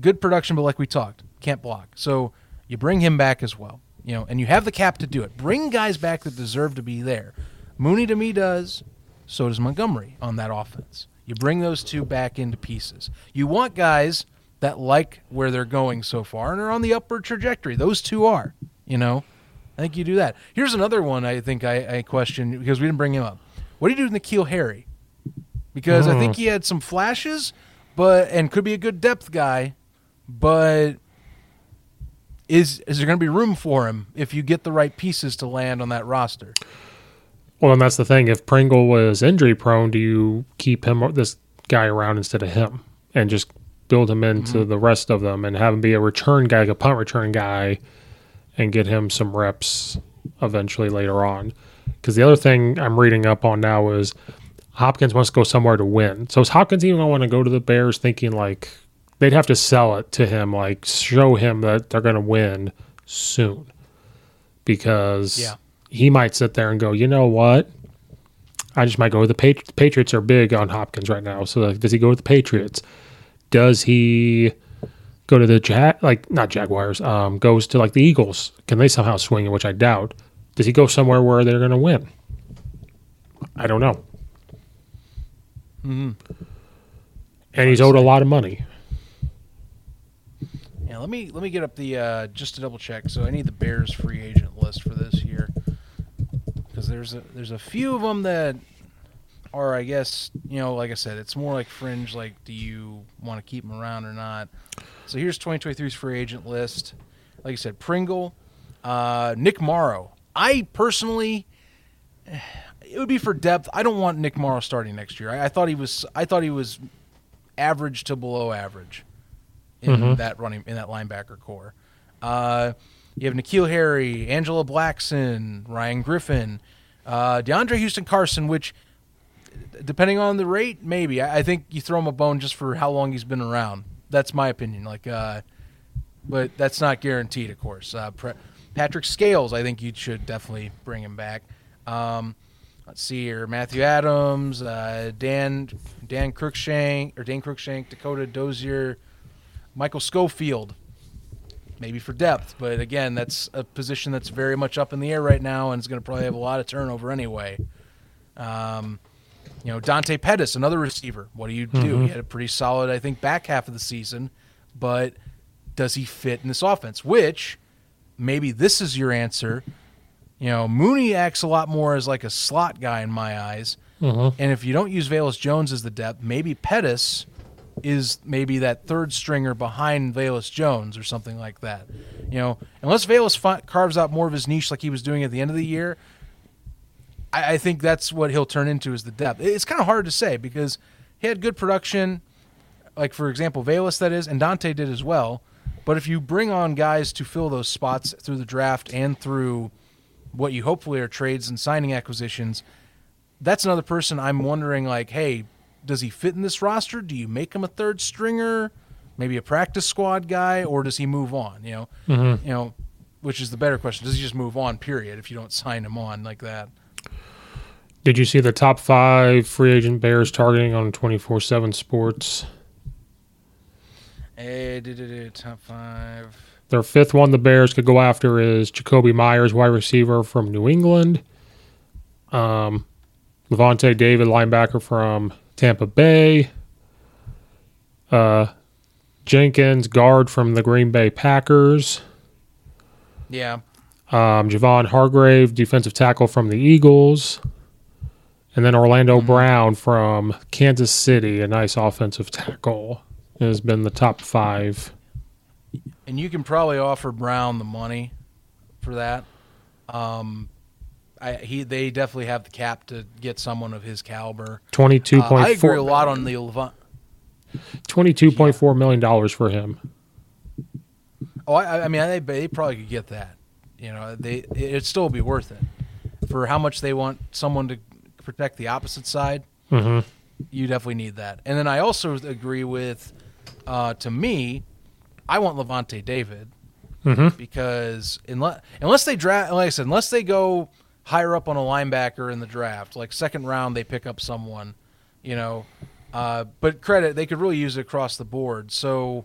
B: good production, but like we talked, can't block. So you bring him back as well, you know, and you have the cap to do it. Bring guys back that deserve to be there. Mooney to me does, so does Montgomery on that offense. You bring those two back into pieces. You want guys that like where they're going so far and are on the upward trajectory. Those two are, you know. I think you do that. Here's another one I think I, I question because we didn't bring him up. What do you do with N'Keal Harry? Because I think hmm. he had some flashes, but and could be a good depth guy, but is is there going to be room for him if you get the right pieces to land on that roster?
A: Well, and that's the thing. If Pringle was injury prone, do you keep him this guy around instead of him and just build him into mm-hmm. the rest of them and have him be a return guy, like a punt return guy, and get him some reps eventually later on? Because the other thing I'm reading up on now is Hopkins wants to go somewhere to win. So is Hopkins even going to want to go to the Bears thinking like they'd have to sell it to him, like show him that they're going to win soon? Because
B: Yeah.
A: he might sit there and go, you know what? I just might go with the Patri- Patriots. Are big on Hopkins right now. So like, does he go with the Patriots? Does he go to the Jag? Like not Jaguars. Um, goes to like the Eagles. Can they somehow swing it? Which I doubt. Does he go somewhere where they're going to win? I don't know. Mm-hmm. And he's owed a lot of money.
B: Let me let me get up the uh, just to double check. So I need the Bears free agent list for this year because there's a there's a few of them that are I guess you know like I said it's more like fringe. Like, do you want to keep them around or not? So here's 2023's free agent list. Like I said, Pringle, uh, Nick Morrow. I personally, [SIGHS] it would be for depth. I don't want Nick Morrow starting next year. I, I thought he was. I thought he was average to below average in
A: Mm-hmm.
B: that running in that linebacker core. Uh, you have N'Keal Harry, Angelo Blackson, Ryan Griffin, uh, DeAndre Houston Carson, which depending on the rate, maybe I, I think you throw him a bone just for how long he's been around. That's my opinion. Like, uh, but that's not guaranteed, of course. Uh, Pre- Patrick Scales, I think you should definitely bring him back. Um, let's see here: Matthew Adams, uh, Dan Dan Cruikshank or Dan Cruikshank, Dakota Dozier, Michael Schofield. Maybe for depth, but again, that's a position that's very much up in the air right now, and is going to probably have a lot of turnover anyway. Um, you know, Dante Pettis, another receiver. What do you do? He had a pretty solid, I think, back half of the season, but does he fit in this offense? Which maybe this is your answer. You know, Mooney acts a lot more as like a slot guy in my eyes. And if you don't use Velus Jones as the depth, maybe Pettis is maybe that third stringer behind Velus Jones or something like that. You know, unless Velus fi- carves out more of his niche like he was doing at the end of the year, I, I think that's what he'll turn into is the depth. It's kind of hard to say because he had good production, like for example, Velus that is, and Dante did as well. But if you bring on guys to fill those spots through the draft and through what you hopefully are trades and signing acquisitions, that's another person I'm wondering like, hey, does he fit in this roster? Do you make him a third stringer, maybe a practice squad guy, or does he move on? You know, you know, which is the better question? Does he just move on? Period. If you don't sign him on like that.
A: Did you see the top five free agent Bears targeting on 24 7 Sports?
B: Hey, did it top five.
A: Their fifth one the Bears could go after is Jakobi Meyers, wide receiver from New England. Um, Lavonte David, linebacker from Tampa Bay. Uh, Jenkins, guard from the Green Bay Packers.
B: Yeah,
A: Um, Javon Hargrave, defensive tackle from the Eagles. And then Orlando Brown from Kansas City, a nice offensive [LAUGHS] tackle, has been the top five.
B: and you can probably offer Brown the money for that. Um, I he they definitely have the cap to get someone of his caliber.
A: Twenty-two
B: Uh, I agree a lot on the Lavonte.
A: Twenty-two point four million dollars for him.
B: Oh, I, I mean, they they probably could get that. You know, they it'd still be worth it for how much they want someone to protect the opposite side.
A: Mhm.
B: You definitely need that. And then I also agree with, uh, to me, I want Lavonte David
A: Mhm.
B: because unless unless they draft, like I said, unless they go higher up on a linebacker in the draft, like second round, they pick up someone, you know. Uh, but credit, they could really use it across the board. So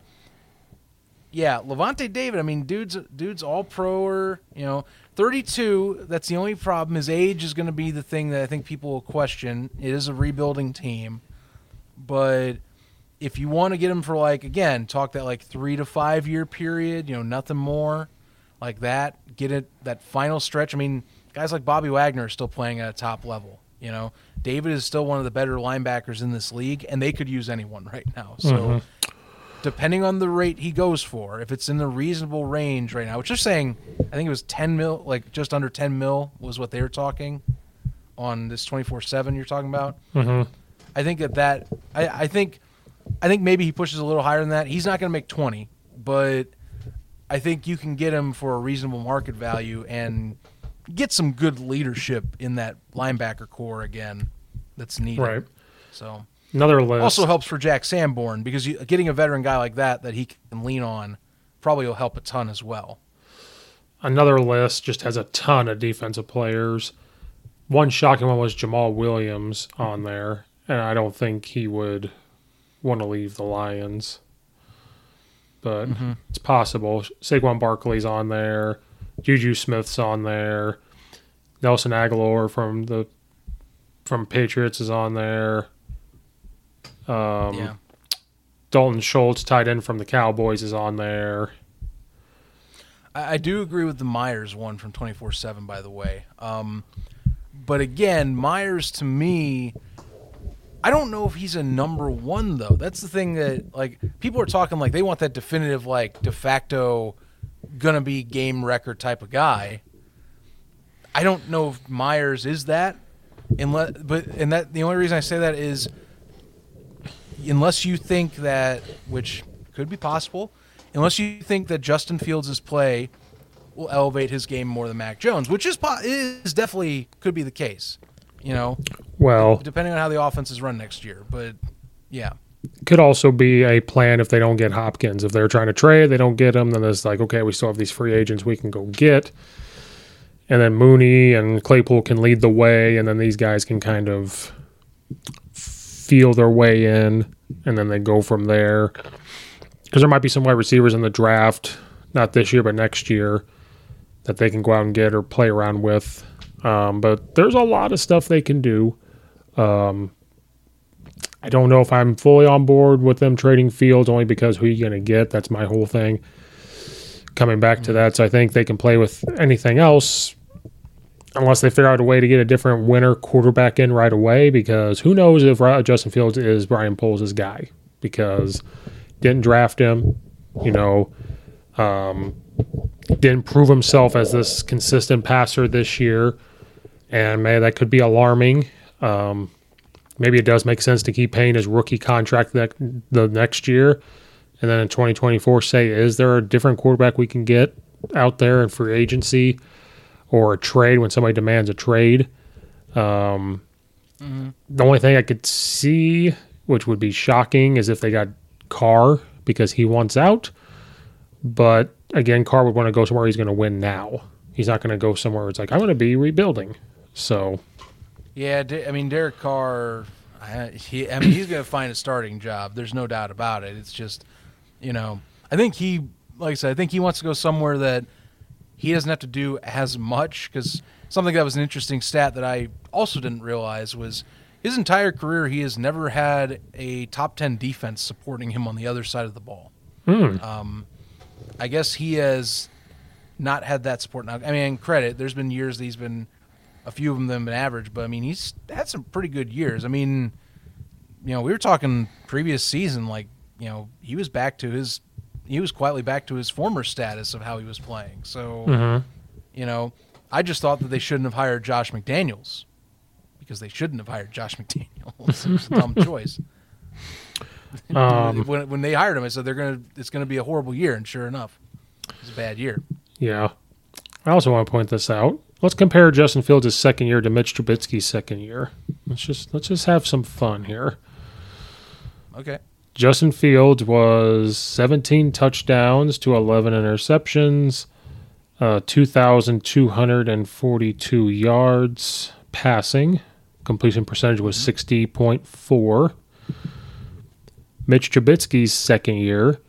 B: yeah, Lavonte David. I mean, dude's dude's all pro or you know, thirty two. That's the only problem. His age is going to be the thing that I think people will question. It is a rebuilding team, but if you want to get him for like again, talk that like three to five year period. You know, nothing more like that. Get it that final stretch. I mean, guys like Bobby Wagner are still playing at a top level. You know, David is still one of the better linebackers in this league, and they could use anyone [LAUGHS] right now. So depending on the rate he goes for, if it's in the reasonable range right now, which they're saying, I think it was 10 mil, like just under 10 mil was what they were talking on this 24 7 you're talking about.
A: Mhm.
B: I think that that, I, I think, I think maybe he pushes a little higher than that. He's not going to make 20, but I think you can get him for a reasonable market value and get some good leadership in that linebacker core again that's needed.
A: Right.
B: So
A: Another list.
B: also helps for Jack Sanborn because you, getting a veteran guy like that that he can lean on probably will help a ton as well.
A: Another list just has a ton of defensive players. One shocking one was Jamaal Williams on there, and I don't think he would want to leave the Lions. But mm-hmm. it's possible. Saquon Barkley's on there. Juju Smith's on there. Nelson Agholor from the from Patriots is on there. Um,
B: yeah,
A: Dalton Schultz, tight end from the Cowboys, is on there.
B: I, I do agree with the Meyers one from twenty four seven. By the way, um, but again, Meyers to me, I don't know if he's a number one though. That's the thing that like people are talking like they want that definitive like de facto gonna be game record type of guy. I don't know if Meyers is that. unless but and that the only reason I say that is unless you think that which could be possible, unless you think that Justin Fields' play will elevate his game more than Mac Jones, which is is definitely could be the case. You know,
A: Well,
B: depending on how the offense is run next year, but yeah.
A: Could also be a plan if they don't get Hopkins. If they're trying to trade, they don't get him, then it's like, okay, we still have these free agents we can go get. And then Mooney and Claypool can lead the way, and then these guys can kind of feel their way in, and then they go from there. Because there might be some wide receivers in the draft, not this year, but next year, that they can go out and get or play around with. Um, but there's a lot of stuff they can do. Um, I don't know if I'm fully on board with them trading Fields only because who are you going to get. That's my whole thing. Coming back to that, so I think they can play with anything else unless they figure out a way to get a different winner quarterback in right away. Because who knows if Justin Fields is Ryan Poles' guy because didn't draft him, you know, um, didn't prove himself as this consistent passer this year, and man, that could be alarming. Um, maybe it does make sense to keep paying his rookie contract that the next year, and then in 2024, say, is there a different quarterback we can get out there in free agency or a trade when somebody demands a trade? Um, The only thing I could see, which would be shocking, is if they got Carr because he wants out. But again, Carr would want to go somewhere he's going to win now. He's not going to go somewhere where it's like, I'm going to be rebuilding. So,
B: Yeah, I mean Derek Carr. He, I mean, he's going to find a starting job. There's no doubt about it. It's just, you know, I think he, like I said, I think he wants to go somewhere that he doesn't have to do as much. Because something that was an interesting stat that I also didn't realize was his entire career he has never had a top ten defense supporting him on the other side of the ball. Um, I guess he has not had that support. Now, I mean, credit. There's been years that he's been a few of them have been average, but I mean, he's had some pretty good years. I mean, you know, we were talking previous season, like you know, he was back to his, he was quietly back to his former status of how he was playing. So, you know, I just thought that they shouldn't have hired Josh McDaniels because they shouldn't have hired Josh [LAUGHS] McDaniels. it was a dumb [LAUGHS] choice. [LAUGHS]
A: um,
B: when, when they hired him, I said they're gonna, it's gonna be a horrible year, and sure enough, it's a bad year.
A: yeah. I also want to point this out. Let's compare Justin Fields' second year to Mitch Trubisky's second year. Let's just let's just have some fun here.
B: Okay.
A: Justin Fields was 17 touchdowns to 11 interceptions, uh, 2,242 yards passing. Completion percentage was 60.4. Mitch Trubisky's second year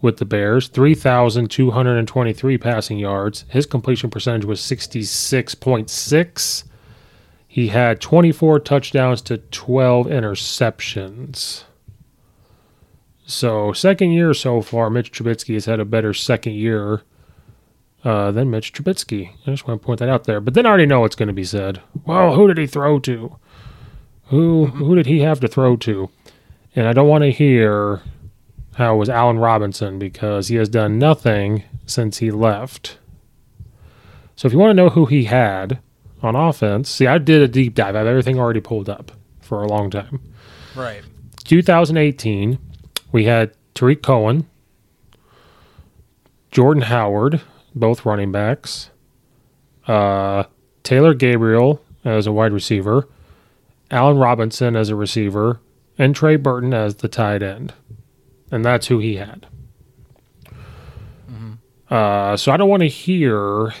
A: with the Bears, 3,223 passing yards. His completion percentage was 66.6. He had 24 touchdowns to 12 interceptions. So second year so far, Mitch Trubisky has had a better second year uh, than Mitch Trubisky. I just want to point that out there. But then I already know what's going to be said. Well, who did he throw to? Who who did he have to throw to? And I don't want to hear how it was Allen Robinson because he has done nothing since he left. So if you want to know who he had on offense, see, I did a deep dive. I have everything already pulled up for a long time.
B: Right.
A: 2018, we had Tarik Cohen, Jordan Howard, both running backs, uh, Taylor Gabriel as a wide receiver, Allen Robinson as a receiver, and Trey Burton as the tight end. And that's who he had. Uh, so I don't want to hear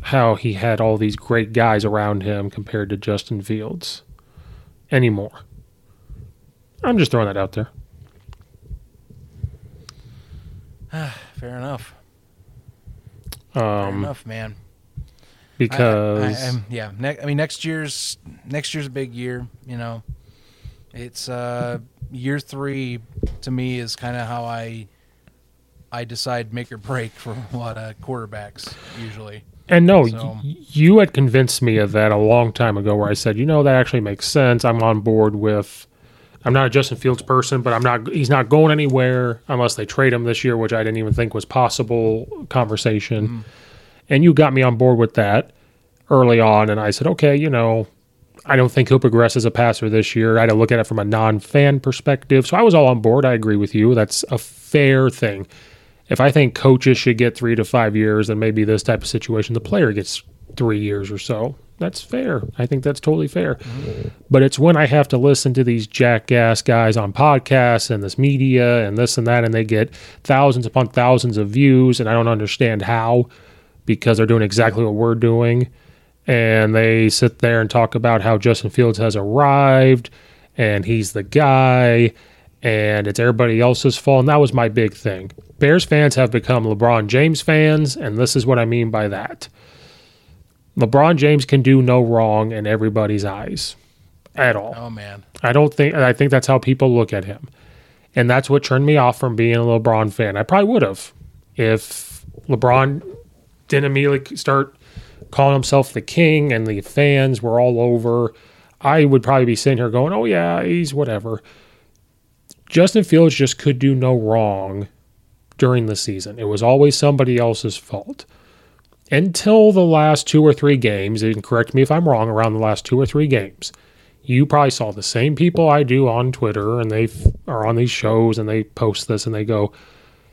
A: how he had all these great guys around him compared to Justin Fields anymore. I'm just throwing that out there. [SIGHS]
B: Fair enough. Fair
A: Um,
B: enough, man.
A: Because
B: I, I'm- yeah, ne- I mean next year's next year's a big year. You know, it's uh, year three to me is kind of how I I decide make or break for [LAUGHS] a lot of quarterbacks usually.
A: and no,
B: so-
A: y- you had convinced me of that a long time ago, where I said, you know, that actually makes sense. I'm on board with. I'm not a Justin Fields person, but I'm not. He's not going anywhere unless they trade him this year, which I didn't even think was possible. Conversation, mm-hmm. and you got me on board with that early on, and I said, okay, you know, I don't think he'll progress as a passer this year. I had to look at it from a non fan perspective. So I was all on board. I agree with you. That's a fair thing. If I think coaches should get three to five years, then maybe this type of situation, the player gets three years or so. That's fair. I think that's totally fair. Mm-hmm. But it's when I have to listen to these jackass guys on podcasts and this media and this and that, and they get thousands upon thousands of views, and I don't understand how because they're doing exactly what we're doing. And they sit there and talk about how Justin Fields has arrived and he's the guy and it's everybody else's fault. And that was my big thing. Bears fans have become LeBron James fans, and this is what I mean by that. LeBron James can do no wrong in everybody's eyes at all.
B: Oh man.
A: I don't think I think that's how people look at him. And that's what turned me off from being a LeBron fan. I probably would have if LeBron didn't immediately start calling himself the king and the fans were all over. I would probably be sitting here going, "Oh yeah, he's whatever." Justin Fields just could do no wrong during the season. It was always somebody else's fault until the last two or three games, and correct me if I'm wrong, around the last two or three games, you probably saw the same people I do on Twitter and they are on these shows and they post this and they go,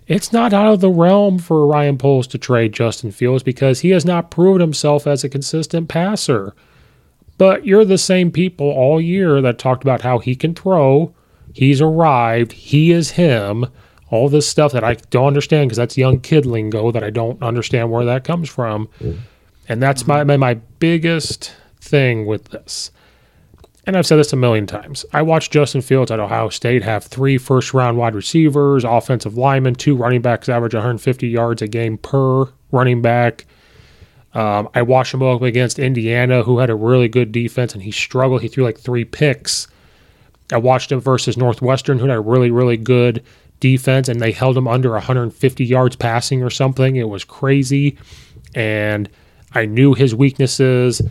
A: it's not out of the realm for Ryan Poles to trade Justin Fields because he has not proven himself as a consistent passer. But you're the same people all year that talked about how he can throw, he's arrived, he is him all this stuff that I don't understand because that's young kid lingo that I don't understand where that comes from. Mm-hmm. And that's my, my, my biggest thing with this. And I've said this a million times. I watched Justin Fields at Ohio State have three first round wide receivers, offensive linemen, two running backs average 150 yards a game per running back. Um, I watched him up against Indiana, who had a really good defense, and he struggled. He threw like three picks. I watched him versus Northwestern, who had a really, really good defense and they held him under 150 yards passing or something. It was crazy. And I knew his weaknesses,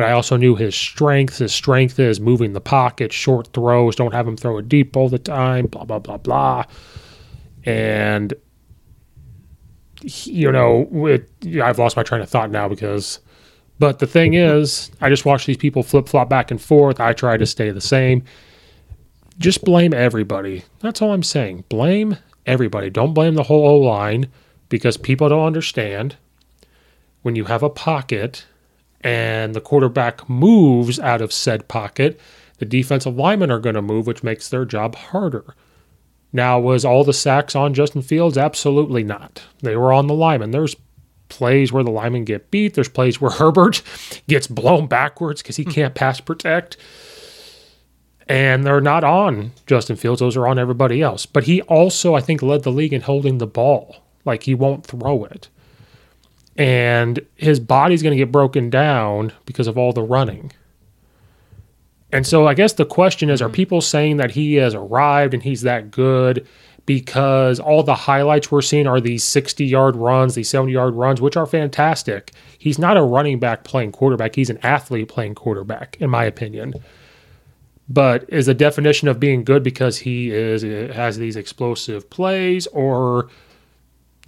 A: but I also knew his strengths. His strength is moving the pocket, short throws, don't have him throw it deep all the time, blah, blah, blah, blah. And, you know, it, I've lost my train of thought now because. But the thing is, I just watch these people flip flop back and forth. I try to stay the same just blame everybody. That's all I'm saying. Blame everybody. Don't blame the whole O line because people don't understand when you have a pocket and the quarterback moves out of said pocket, the defensive linemen are going to move, which makes their job harder. Now, was all the sacks on Justin Fields? Absolutely not. They were on the lineman. There's plays where the linemen get beat. There's plays where [LAUGHS] Herbert gets blown backwards because he hmm. can't pass protect and they're not on Justin Fields. Those are on everybody else. But he also, I think, led the league in holding the ball. Like he won't throw it. And his body's going to get broken down because of all the running. And so I guess the question is are mm-hmm. people saying that he has arrived and he's that good because all the highlights we're seeing are these 60 yard runs, these 70 yard runs, which are fantastic? He's not a running back playing quarterback, he's an athlete playing quarterback, in my opinion but is the definition of being good because he is has these explosive plays or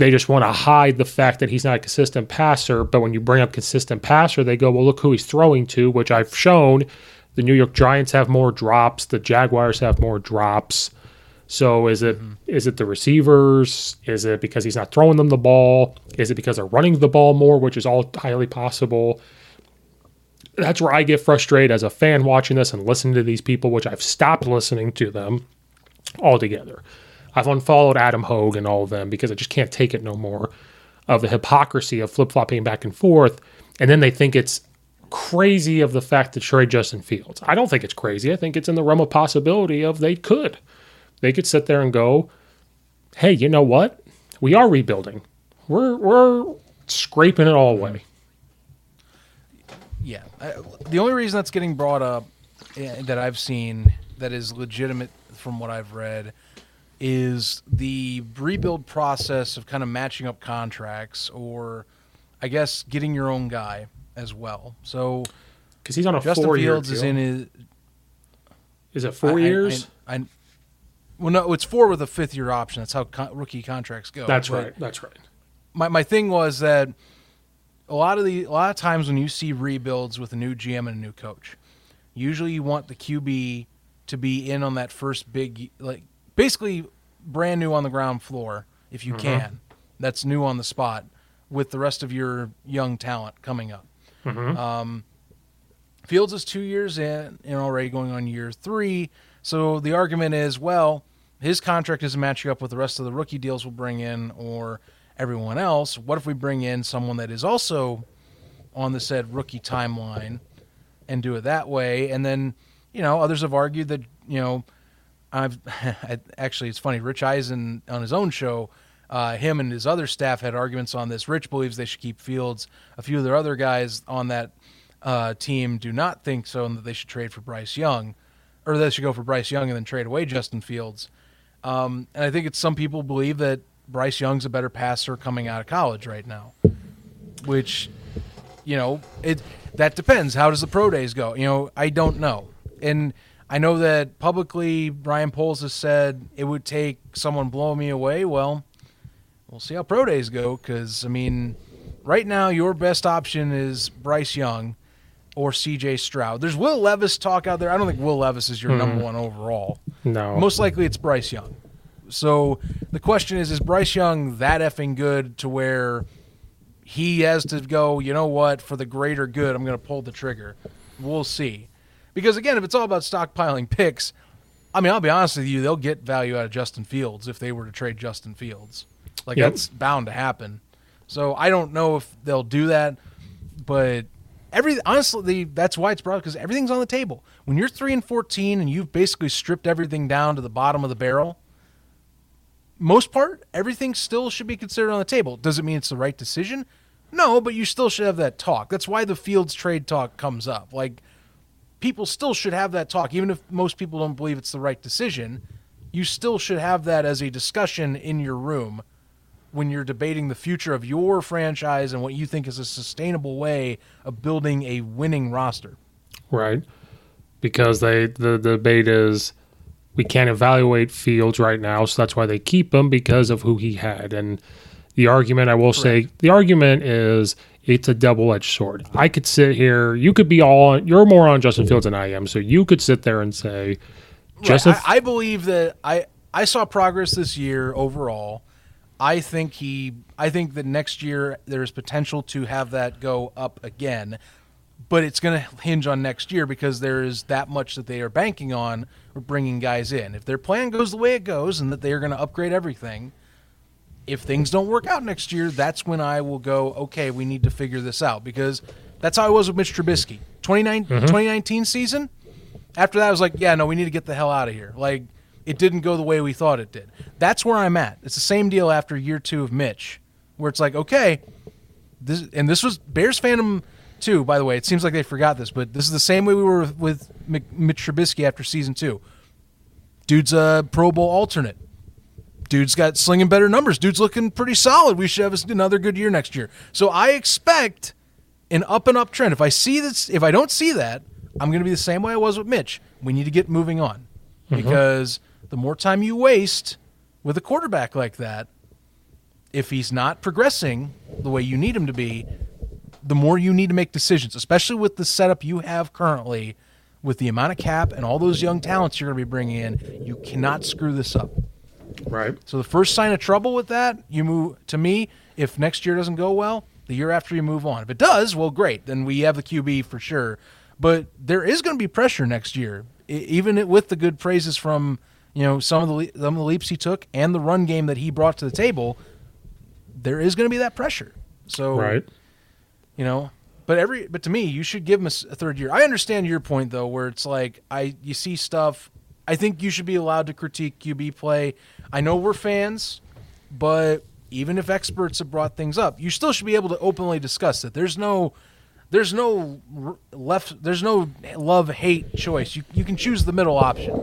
A: they just want to hide the fact that he's not a consistent passer but when you bring up consistent passer they go well look who he's throwing to which I've shown. The New York Giants have more drops the Jaguars have more drops. So is it mm-hmm. is it the receivers? Is it because he's not throwing them the ball? Is it because they're running the ball more which is all highly possible? That's where I get frustrated as a fan watching this and listening to these people, which I've stopped listening to them altogether. I've unfollowed Adam Hoge and all of them because I just can't take it no more of the hypocrisy of flip flopping back and forth. And then they think it's crazy of the fact that trade Justin Fields. I don't think it's crazy. I think it's in the realm of possibility of they could. They could sit there and go, hey, you know what? We are rebuilding. We're we're scraping it all away.
B: Yeah, I, the only reason that's getting brought up eh, that I've seen that is legitimate from what I've read is the rebuild process of kind of matching up contracts or I guess getting your own guy as well. So
A: because he's on a
B: Justin
A: four
B: Fields
A: year
B: is in his.
A: Is it four
B: I,
A: years?
B: I, I, well, no, it's four with a fifth year option. That's how con- rookie contracts go.
A: That's but right. That's right.
B: My my thing was that a lot of the a lot of times when you see rebuilds with a new GM and a new coach, usually you want the QB to be in on that first big, like basically brand new on the ground floor if you can. That's new on the spot with the rest of your young talent coming up. Um, Fields is two years in and already going on year three. So the argument is, well, his contract isn't matching up with the rest of the rookie deals we'll bring in or everyone else. What if we bring in someone that is also on the said rookie timeline and do it that way? And then, you know, others have argued that, you know, I've [LAUGHS] actually, it's funny, Rich Eisen on his own show, uh, him and his other staff had arguments on this. Rich believes they should keep Fields. A few of their other guys on that uh, team do not think so, and that they should trade for Bryce Young, or they should go for Bryce Young and then trade away Justin Fields. Um, and I think it's some people believe that Bryce Young's a better passer coming out of college right now, which, you know, it that depends. How does the pro days go? You know, I don't know, and I know that publicly Ryan Poles has said it would take someone blowing me away. Well, we'll see how pro days go because I mean, right now your best option is Bryce Young or C.J. Stroud. There's Will Levis talk out there. I don't think Will Levis is your hmm. number one overall.
A: No.
B: Most likely it's Bryce Young. So the question is, is Bryce Young that effing good to where he has to go, you know what, for the greater good, I'm going to pull the trigger. We'll see. Because again, if it's all about stockpiling picks, I mean, I'll be honest with you, they'll get value out of Justin Fields if they were to trade Justin Fields. Like
A: Yep.
B: that's bound to happen. So I don't know if they'll do that, but every honestly, that's why it's brought because everything's on the table. When you're three and fourteen and you've basically stripped everything down to the bottom of the barrel, most part, everything still should be considered on the table. Does it mean it's the right decision? No, but you still should have that talk. That's why the Fields trade talk comes up. Like people still should have that talk, even if most people don't believe it's the right decision. You still should have that as a discussion in your room when you're debating the future of your franchise and what you think is a sustainable way of building a winning roster.
A: right? Because they the, the debate is we can't evaluate Fields right now, so that's why they keep him because of who he had. And the argument, I will say, the argument is it's a double edged sword. I could sit here, you could be all you're more on Justin Fields than I am, so you could sit there and say, Justin,
B: Right. I, I believe that I I saw progress this year overall. I think he I think that next year there's potential to have that go up again. But it's going to hinge on next year because there is that much that they are banking on bringing guys in. If their plan goes the way it goes and that they are going to upgrade everything, if things don't work out next year, that's when I will go, okay, we need to figure this out because that's how I was with Mitch Trubisky. 29 mm-hmm. 2019 season, after that, I was like, yeah, no, we need to get the hell out of here. Like, it didn't go the way we thought it did. That's where I'm at. It's the same deal after year two of Mitch, where it's like, okay, this and this was Bears fandom too. By the way, it seems like they forgot this, but this is the same way we were with, with Mitch Trubisky after season two. Dude's a Pro Bowl alternate. Dude's got slinging better numbers. Dude's looking pretty solid. We should have another good year next year. So I expect an up and up trend. If I see this, if I don't see that, I'm going to be the same way I was with Mitch. We need to get moving on mm-hmm. because the more time you waste with a quarterback like that, if he's not progressing the way you need him to be, the more you need to make decisions, especially with the setup you have currently, with the amount of cap and all those young talents you're going to be bringing in. You cannot screw this up.
A: Right?
B: So the first sign of trouble with that, you move to me. If next year doesn't go well, the year after you move on. If it does, well, great. Then we have the QB for sure. But there is going to be pressure next year, even with the good praises from you know some of the le- some of the leaps he took and the run game that he brought to the table. There is going to be that pressure. So
A: Right.
B: you know but every but to me you should give him a third year i understand your point though where it's like i you see stuff i think you should be allowed to critique qb play i know we're fans but even if experts have brought things up you still should be able to openly discuss it. There's no there's no left there's no love hate choice. You, you can choose the middle option.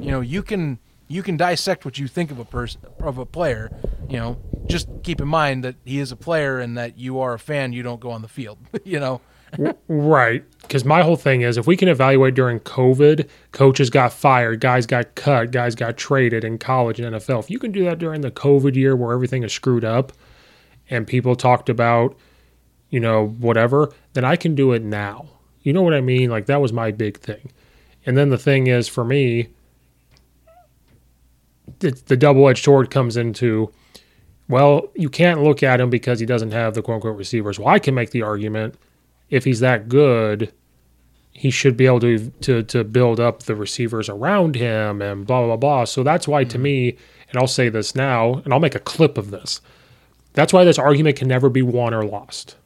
B: You know you can you can dissect what you think of a person of a player you know. Just keep in mind that he is a player and that you are a fan you don't go on the field [LAUGHS] you know
A: Right. Because my whole thing is if we can evaluate during COVID, coaches got fired, guys got cut, guys got traded in college and NFL. If you can do that during the COVID year where everything is screwed up and people talked about, you know, whatever, then I can do it now. You know what I mean? Like that was my big thing. And then the thing is for me, the, the double edged sword comes into, well, you can't look at him because he doesn't have the quote unquote receivers. Well, I can make the argument if he's that good, he should be able to to to build up the receivers around him and blah blah blah. So that's why to mm-hmm. me, and I'll say this now, and I'll make a clip of this. That's why this argument can never be won or lost.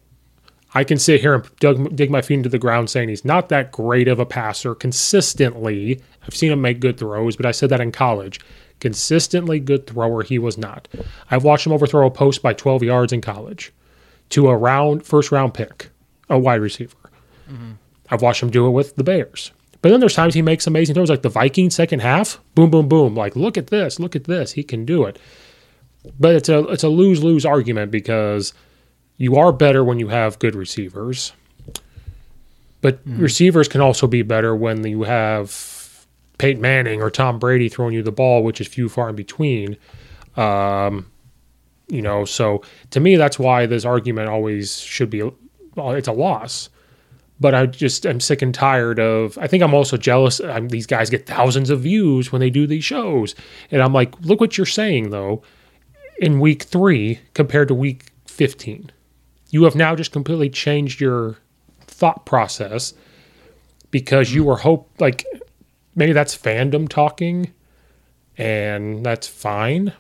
A: I can sit here and dig, dig my feet into the ground saying he's not that great of a passer consistently. I've seen him make good throws, but I said that in college. Consistently good thrower, he was not. I've watched him overthrow a post by 12 yards in college to a round first round pick, a wide receiver. I've watched him do it with the Bears. But then there's times he makes amazing throws, like the Vikings second half, boom, boom, boom. Like, look at this, look at this, he can do it. But it's a it's a lose lose argument because you are better when you have good receivers. But receivers can also be better when you have Peyton Manning or Tom Brady throwing you the ball, which is few far in between. Um, you know, so to me, that's why this argument always should be. Well, it's a loss but I just I'm sick and tired of. I think I'm also jealous. I'm, these guys get thousands of views when they do these shows, and I'm like, look what you're saying though. In week three compared to week 15, you have now just completely changed your thought process because you were hope like maybe that's fandom talking, and that's fine.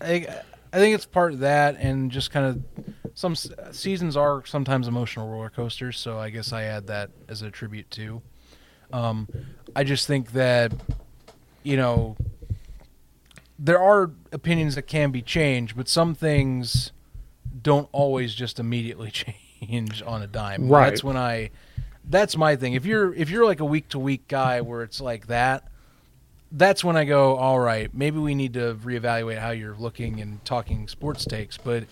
B: I I think it's part of that, and just kind of some seasons are sometimes emotional roller coasters. So I guess I add that as a tribute too. Um, I just think that you know there are opinions that can be changed, but some things don't always just immediately [LAUGHS] change on a dime.
A: Right.
B: That's when I. That's my thing. If you're if you're like a week to week guy where it's like that, that's when I go, all right, maybe we need to reevaluate how you're looking and talking sports takes. But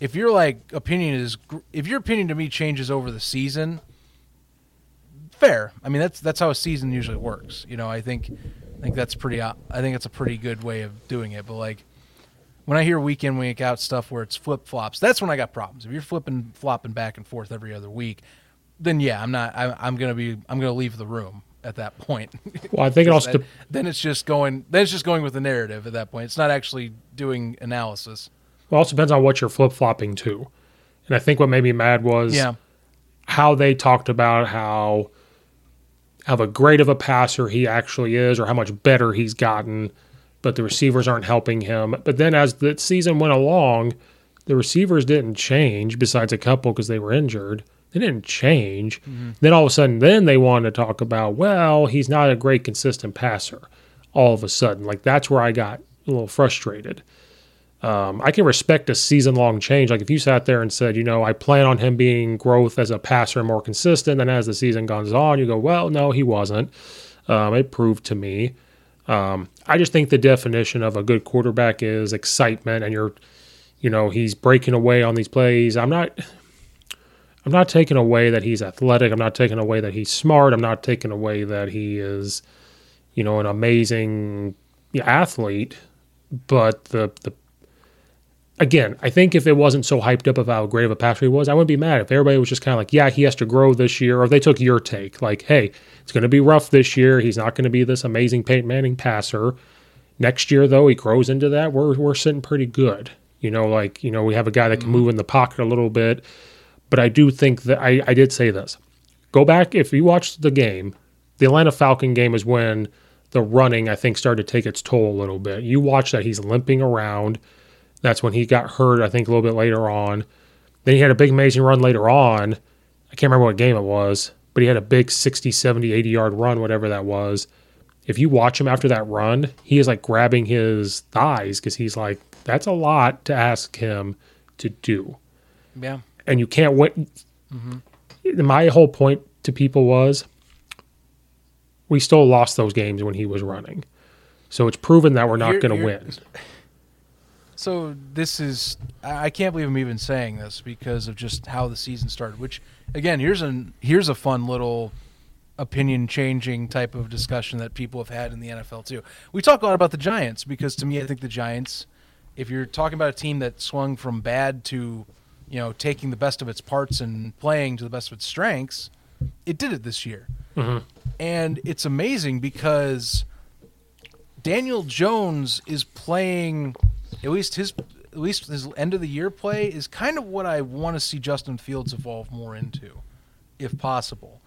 B: if your like opinion is, if your opinion to me changes over the season, fair. I mean, that's that's how a season usually works. You know, I think, I think that's pretty. Uh, I think it's a pretty good way of doing it. But like, when I hear week in week out stuff where it's flip flops, that's when I got problems. If you're flipping flopping back and forth every other week, then yeah, I'm not. I, I'm gonna be. I'm gonna leave the room at that point.
A: Well, I think it [LAUGHS] also.
B: then, then it's just going. Then it's just going with the narrative at that point. It's not actually doing analysis.
A: Well, it also depends on what you're flip flopping to. And I think what made me mad was
B: Yeah.
A: how they talked about how how a great of a passer he actually is, or how much better he's gotten, but the receivers aren't helping him. But then as the season went along, the receivers didn't change, besides a couple because they were injured. They didn't change. Mm-hmm. Then all of a sudden, then they wanted to talk about, well, he's not a great consistent passer. All of a sudden, like that's where I got a little frustrated. Um, I can respect a season long change. Like if you sat there and said, you know, I plan on him being growth as a passer more consistent, and as the season goes on, you go, well, no, he wasn't. Um, it proved to me. Um, I just think the definition of a good quarterback is excitement, and you're, you know, he's breaking away on these plays. I'm not. I'm not taking away that he's athletic. I'm not taking away that he's smart. I'm not taking away that he is, you know, an amazing athlete. But the the again, I think if it wasn't so hyped up of how great of a passer he was, I wouldn't be mad. If everybody was just kind of like, yeah, he has to grow this year, or if they took your take, like, hey, it's going to be rough this year. He's not going to be this amazing Peyton Manning passer. Next year, though, he grows into that. We're we're sitting pretty good. You know, like you know, we have a guy that can mm-hmm. move in the pocket a little bit. But I do think that I, I did say this. Go back if you watched the game. The Atlanta Falcon game is when the running I think started to take its toll a little bit. You watch that he's limping around. That's when he got hurt, I think, a little bit later on. Then he had a big, amazing run later on. I can't remember what game it was, but he had a big 60, 70, 80 yard run, whatever that was. If you watch him after that run, he is like grabbing his thighs because he's like, that's a lot to ask him to do.
B: Yeah.
A: And you can't win. Mm-hmm. My whole point to people was we still lost those games when he was running. So it's proven that we're not going to win.
B: So this is I can't believe I'm even saying this because of just how the season started. Which again, here's an here's a fun little opinion changing type of discussion that people have had in the NFL too. We talk a lot about the Giants because to me I think the Giants if you're talking about a team that swung from bad to you know taking the best of its parts and playing to the best of its strengths, it did it this year. Mm-hmm. And it's amazing because Daniel Jones is playing at least his at least his end of the year play is kind of what I want to see Justin Fields evolve more into, if possible.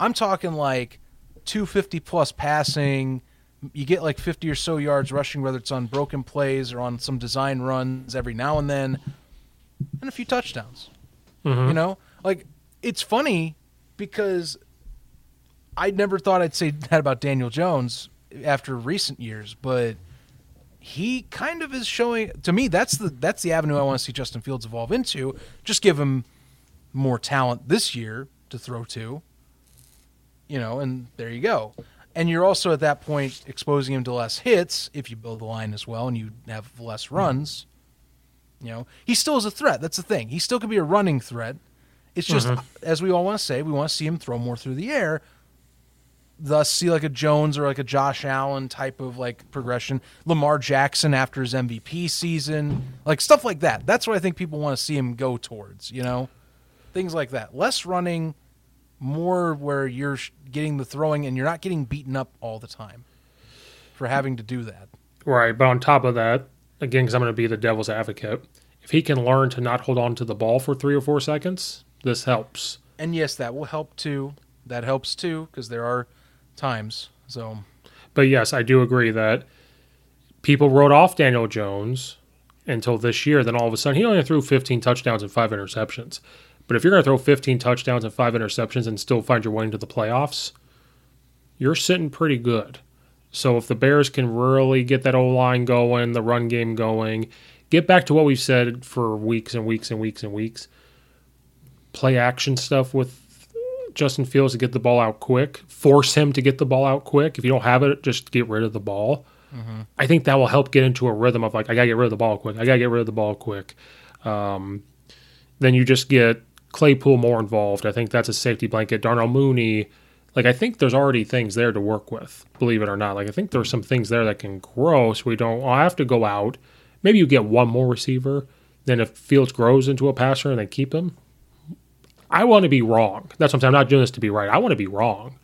B: I'm talking like 250 plus passing. You get like 50 or so yards rushing, whether it's on broken plays or on some design runs every now and then, and a few touchdowns. Mm-hmm. You know, like it's funny because I never thought I'd say [LAUGHS] that about Daniel Jones after recent years, but he kind of is showing to me that's the that's the avenue I want to see Justin Fields evolve into. Just give him more talent this year to throw to. You know, and there you go. And you're also at that point exposing him to less hits if you build the line as well and you have less runs. You know, he still is a threat. That's the thing. He still could be a running threat. It's just, mm-hmm. as we all want to say, we want to see him throw more through the air. Thus, see like a Jones or like a Josh Allen type of like progression. Lamar Jackson after his MVP season, like stuff like that. That's what I think people want to see him go towards. You know, things like that. Less running, more where you're getting the throwing and you're not getting beaten up all the time for having to do that.
A: Right, but on top of that, again, because I'm going to be the devil's advocate, if he can learn to not hold on to the ball for three or four seconds, this helps.
B: And yes, that will help too. That helps too because there are times. So
A: But yes, I do agree that people wrote off Daniel Jones until this year. Then all of a sudden, he only threw 15 touchdowns and five interceptions. But if you're going to throw 15 touchdowns and five interceptions and still find your way into the playoffs, you're sitting pretty good. So if the Bears can really get that O line going, the run game going, get back to what we've said for weeks and weeks and weeks and weeks, play action stuff with Justin Fields to get the ball out quick, force him to get the ball out quick. If you don't have it, just get rid of the ball. I think that will help get into a rhythm of like, I got to get rid of the ball quick. I got to get rid of the ball quick. Um, then you just get Claypool more involved. I think that's a safety blanket. Darnell Mooney, like I think there's already things there to work with, believe it or not. Like I think there's some things there that can grow so we don't I have to go out. Maybe you get one more receiver. Then if Fields grows into a passer and they keep him, I want to be wrong. That's what I'm saying. I'm not doing this to be right. I want to be wrong.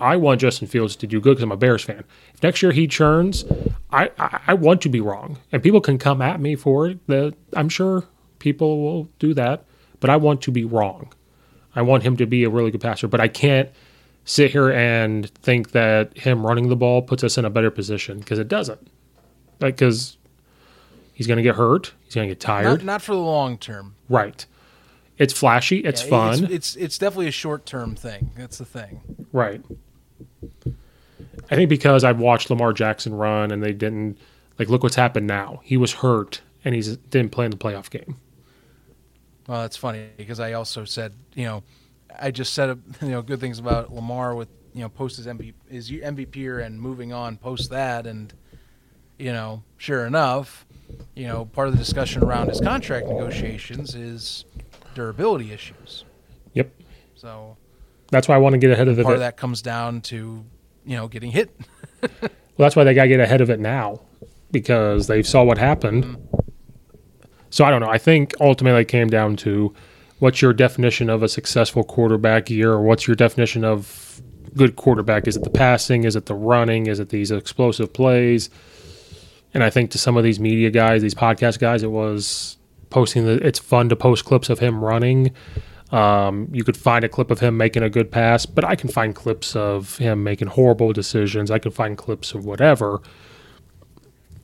A: I want Justin Fields to do good because I'm a Bears fan. If next year he churns, I, I, I want to be wrong. And people can come at me for it. That I'm sure people will do that. But I want to be wrong. I want him to be a really good passer. But I can't sit here and think that him running the ball puts us in a better position because it doesn't. Like, because he's going to get hurt. He's going to get tired.
B: not, not for the long term.
A: right. It's flashy. It's
B: Yeah,
A: fun.
B: It's, it's it's definitely a short term thing. That's the thing.
A: Right. I think because I've watched Lamar Jackson run and they didn't like look what's happened now. He was hurt and he's didn't play in the playoff game.
B: Well, that's funny because I also said, you know, I just said, [LAUGHS] you know, good things about Lamar with, you know, post his MVP, his MVP year and moving on post that. And, you know, sure enough, you know, part of the discussion around his contract negotiations is durability issues.
A: Yep.
B: So
A: That's why I want to get ahead of it.
B: part of that comes down to, you know, getting hit. [LAUGHS]
A: Well, that's why they got to get ahead of it now because they saw what happened. Mm-hmm. So I don't know. I think ultimately it came down to what's your definition of a successful quarterback year, or what's your definition of good quarterback? Is it the passing? Is it the running? Is it these explosive plays? And I think to some of these media guys, these podcast guys, it was posting the. It's fun to post clips of him running. Um, you could find a clip of him making a good pass, but I can find clips of him making horrible decisions. I can find clips of whatever.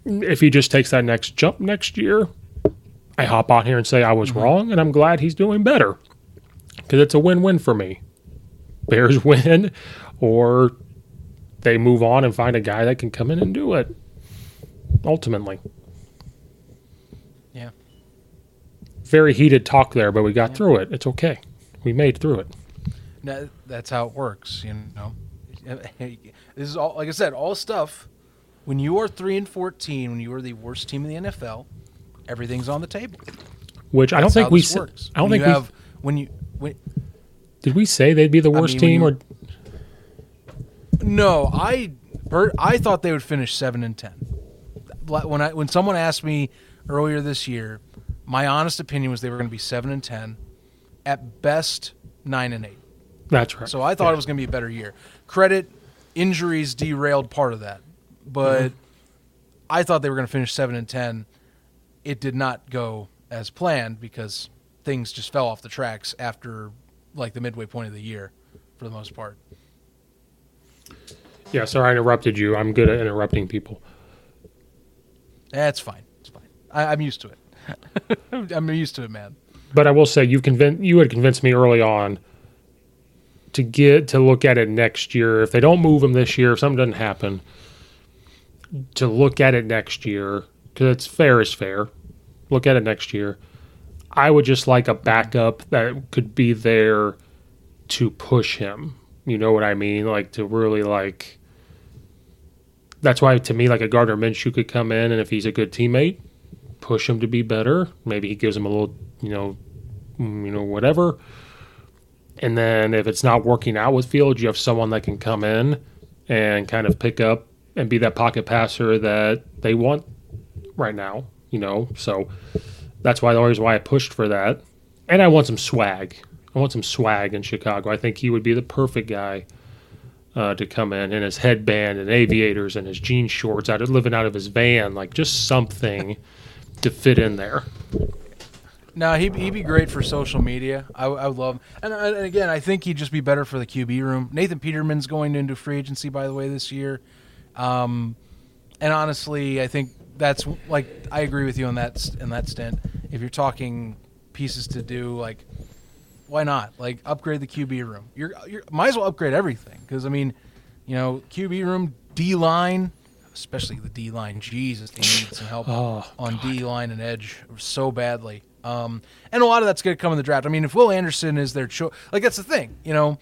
A: If he just takes that next jump next year, I hop on here and say I was wrong, and I'm glad he's doing better because it's a win-win for me. Bears [LAUGHS] win, or they move on and find a guy that can come in and do it. Ultimately,
B: yeah.
A: Very heated talk there, but we got through it. It's okay. We made through it.
B: No, that's how it works, you know. [LAUGHS] This is all, like I said, all stuff. When you are three and fourteen, when you are the worst team in the NFL, everything's on the table.
A: Which I don't think we.
B: this
A: sa-
B: works.
A: I don't
B: When
A: think we
B: have when you when
A: did. We say they'd be the worst
B: mean,
A: team,
B: you-
A: or
B: no, I I thought they would finish seven and ten. When I when someone asked me earlier this year, my honest opinion was they were going to be seven and ten, at best nine and eight.
A: That's right.
B: So I thought
A: Yeah.
B: it was going to be a better year. Credit injuries derailed part of that, but
A: Mm-hmm.
B: I thought they were going to finish seven and ten. It did not go as planned because things just fell off the tracks after like the midway point of the year, for the most part.
A: Yeah, sorry I interrupted you. I'm good at interrupting people.
B: That's fine. It's fine. I, I'm used to it. [LAUGHS] I'm used to it, man.
A: But I will say you convinced you had convinced me early on to get to look at it next year. If they don't move him this year, if something doesn't happen, to look at it next year because it's fair is fair. Look at it next year. I would just like a backup that could be there to push him. You know what I mean? Like to really like. That's why to me, like a Gardner Minshew could come in, and if he's a good teammate, push him to be better. Maybe he gives him a little, you know, mm, you know, whatever. And then if it's not working out with Fields, you have someone that can come in and kind of pick up and be that pocket passer that they want right now. You know, so that's why always why I pushed for that. And I want some swag. I want some swag in Chicago. I think he would be the perfect guy uh, to come in in his headband and aviators and his jean shorts, out of living out of his van, like just something [LAUGHS] to fit in there.
B: No, he'd, be great for social media. I, I would love, and, and again, I think he'd just be better for the QB room. Nathan Peterman's going into free agency, by the way, this year. Um, and honestly, I think that's like I agree with you on that in that stint. If you're talking pieces to do, like why not? Like upgrade the QB room. You're you might as well upgrade everything because I mean, you know, QB room, D line, especially the D line. Jesus, they need some help [LAUGHS]
A: Oh,
B: on D line and edge so badly. Um, and a lot of that's going to come in the draft. I mean, if Will Anderson is their choice, like that's the thing, you know,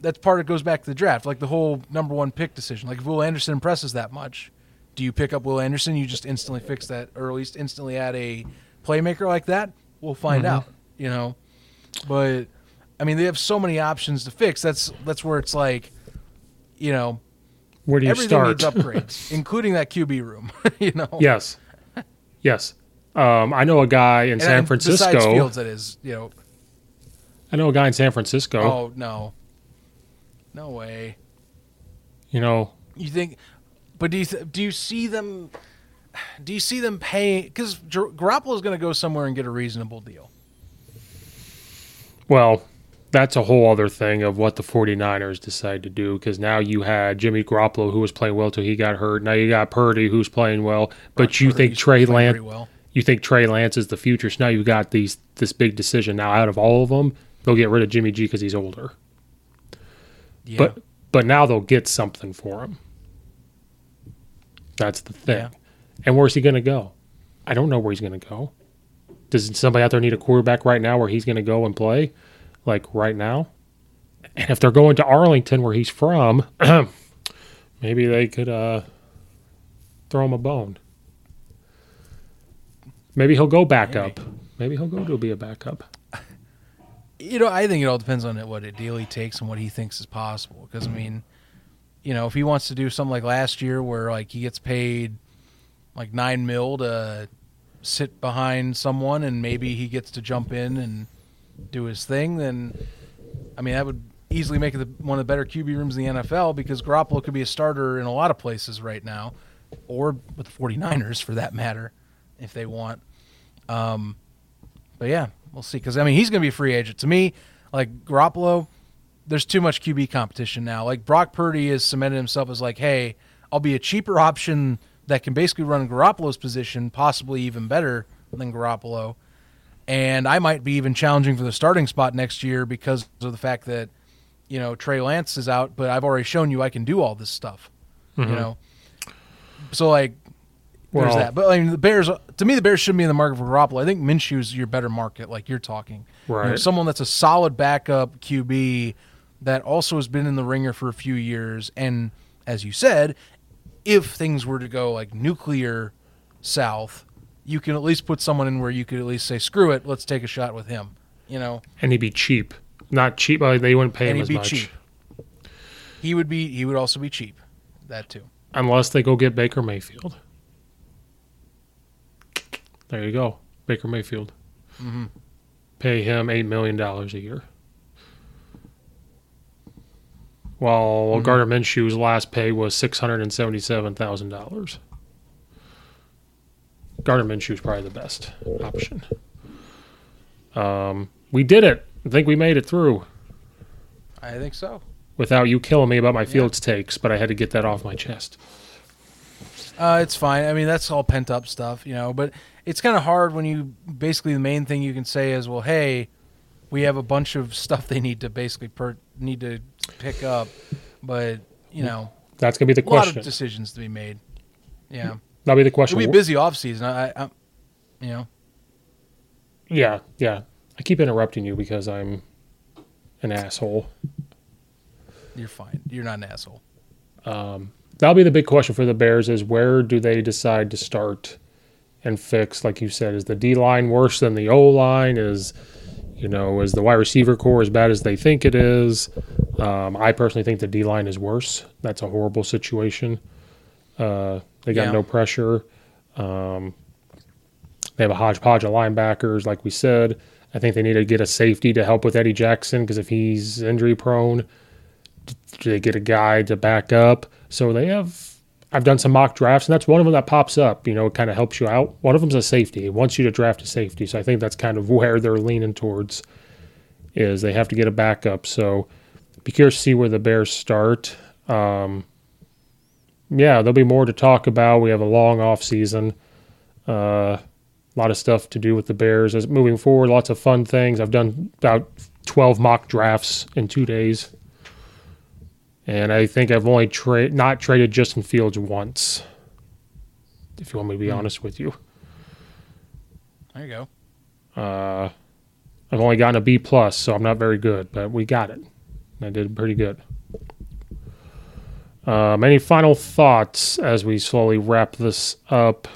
B: that's part of goes back to the draft, like the whole number one pick decision. Like if Will Anderson impresses that much, do you pick up Will Anderson? You just instantly fix that, or at least instantly add a playmaker like that. We'll find out, you know. But I mean, they have so many options to fix. That's that's where it's like, you know,
A: Where do you
B: everything
A: start?
B: needs upgrades, [LAUGHS] including that QB room. [LAUGHS] you know.
A: yes, yes. Um, I know a guy in
B: And-
A: San
B: and
A: Francisco.
B: Fields, that is, you know,
A: I know a guy in San Francisco.
B: Oh no, no way.
A: You know,
B: You think? But do you th- do you see them? Do you see them paying? Because Garoppolo is going to go somewhere and get a reasonable deal.
A: well, that's a whole other thing of what the 49ers decide to do because now you had Jimmy Garoppolo who was playing well till he got hurt. Now you got Purdy who's playing well, but you think Trey Lance
B: well.
A: you think Trey Lance is the future. So now you got these this big decision. Now out of all of them, they'll get rid of Jimmy G because he's older.
B: Yeah.
A: But but now they'll get something for him. That's the thing.
B: Yeah.
A: And where's he going to go? I don't know where he's going to go. Does somebody out there need a quarterback right now where he's going to go and play, like right now? And if they're going to Arlington, where he's from, [CLEARS THROAT] maybe they could uh, throw him a bone. Maybe he'll go back
B: Maybe.
A: up. Maybe he'll go to be a backup. [LAUGHS]
B: you know, I think it all depends on what a deal he takes and what he thinks is possible. Because I mean, you know, if he wants to do something like last year, where like he gets paid like nine mil to sit behind someone, and maybe he gets to jump in and do his thing, then I mean that would easily make it the, one of the better QB rooms in the NFL because Garoppolo could be a starter in a lot of places right now, or with the 49ers for that matter, if they want. Um, but yeah, we'll see. Because I mean, he's going to be a free agent. To me, like Garoppolo, there's too much QB competition now. Like Brock Purdy has cemented himself as like, hey, I'll be a cheaper option that can basically run Garoppolo's position, possibly even better than Garoppolo. And I might be even challenging for the starting spot next year because of the fact that, you know, Trey Lance is out, but I've already shown you I can do all this stuff. You mm-hmm. know? So like there's
A: Well-
B: that. But I mean the Bears to me the Bears shouldn't be in the market for Garoppolo. I think Minshew's your better market, like you're talking. You know,
A: Right.
B: someone that's a solid backup QB that also has been in the ringer for a few years and as you said, if things were to go like nuclear south, you can at least put someone in where you could at least say, Screw it, let's take a shot with him. You know?
A: And he'd be cheap. Not cheap, but they wouldn't pay
B: and
A: him
B: he'd
A: as
B: be
A: much.
B: cheap. He would be he would also be cheap. That too.
A: Unless they go get Baker Mayfield. There you go. Baker Mayfield.
B: Mm-hmm.
A: Pay him $8 million a year. while Gardner Minshew's last pay was six hundred and seventy-seven thousand dollars. Gardner Minshew is probably the best option. Um, we did it. I think we made it through
B: I think so.
A: without you killing me about my Fields takes, but I had to get that off my chest.
B: Uh, it's fine. I mean, that's all pent up stuff, you know. But it's kind of hard when you basically the main thing you can say is, well, hey, we have a bunch of stuff they need to basically per- need to pick up, but you know,
A: That's gonna be the
B: a lot
A: question.
B: of decisions to be made. Yeah,
A: That'll be the question.
B: it'll be a busy off season. I, I, you know,
A: Yeah, yeah. I keep interrupting you because I'm an asshole.
B: you're fine. You're not an asshole.
A: That'll be the big question for the Bears: is where do they decide to start and fix? Like you said, is the D line worse than the O line? Is you know, is the wide receiver core as bad as they think it is? Um, I personally think the D line is worse. That's a horrible situation. Uh, they got
B: Yeah.
A: no pressure. Um, they have a hodgepodge of linebackers, like we said. I think they need to get a safety to help with Eddie Jackson because if he's injury prone, do they get a guy to back up? So they have. I've done some mock drafts, and that's one of them that pops up. You know, it kind of helps you out. One of them's a safety. It wants you to draft a safety. So I think that's kind of [LAUGHS] where they're leaning towards. Is they have to get a backup. So be curious to see where the Bears start. Um, yeah, there'll be more to talk about. We have a long off season. Uh, a lot of stuff to do with the Bears as moving forward. Lots of fun things. I've done about twelve mock drafts in two days. And I think I've only tra- not traded Justin Fields once. If you want me to be honest with you,
B: There you go.
A: uh, I've only gotten a B plus, so I'm not very good, but we got it. I did pretty good. Um, any final thoughts as we slowly wrap this up?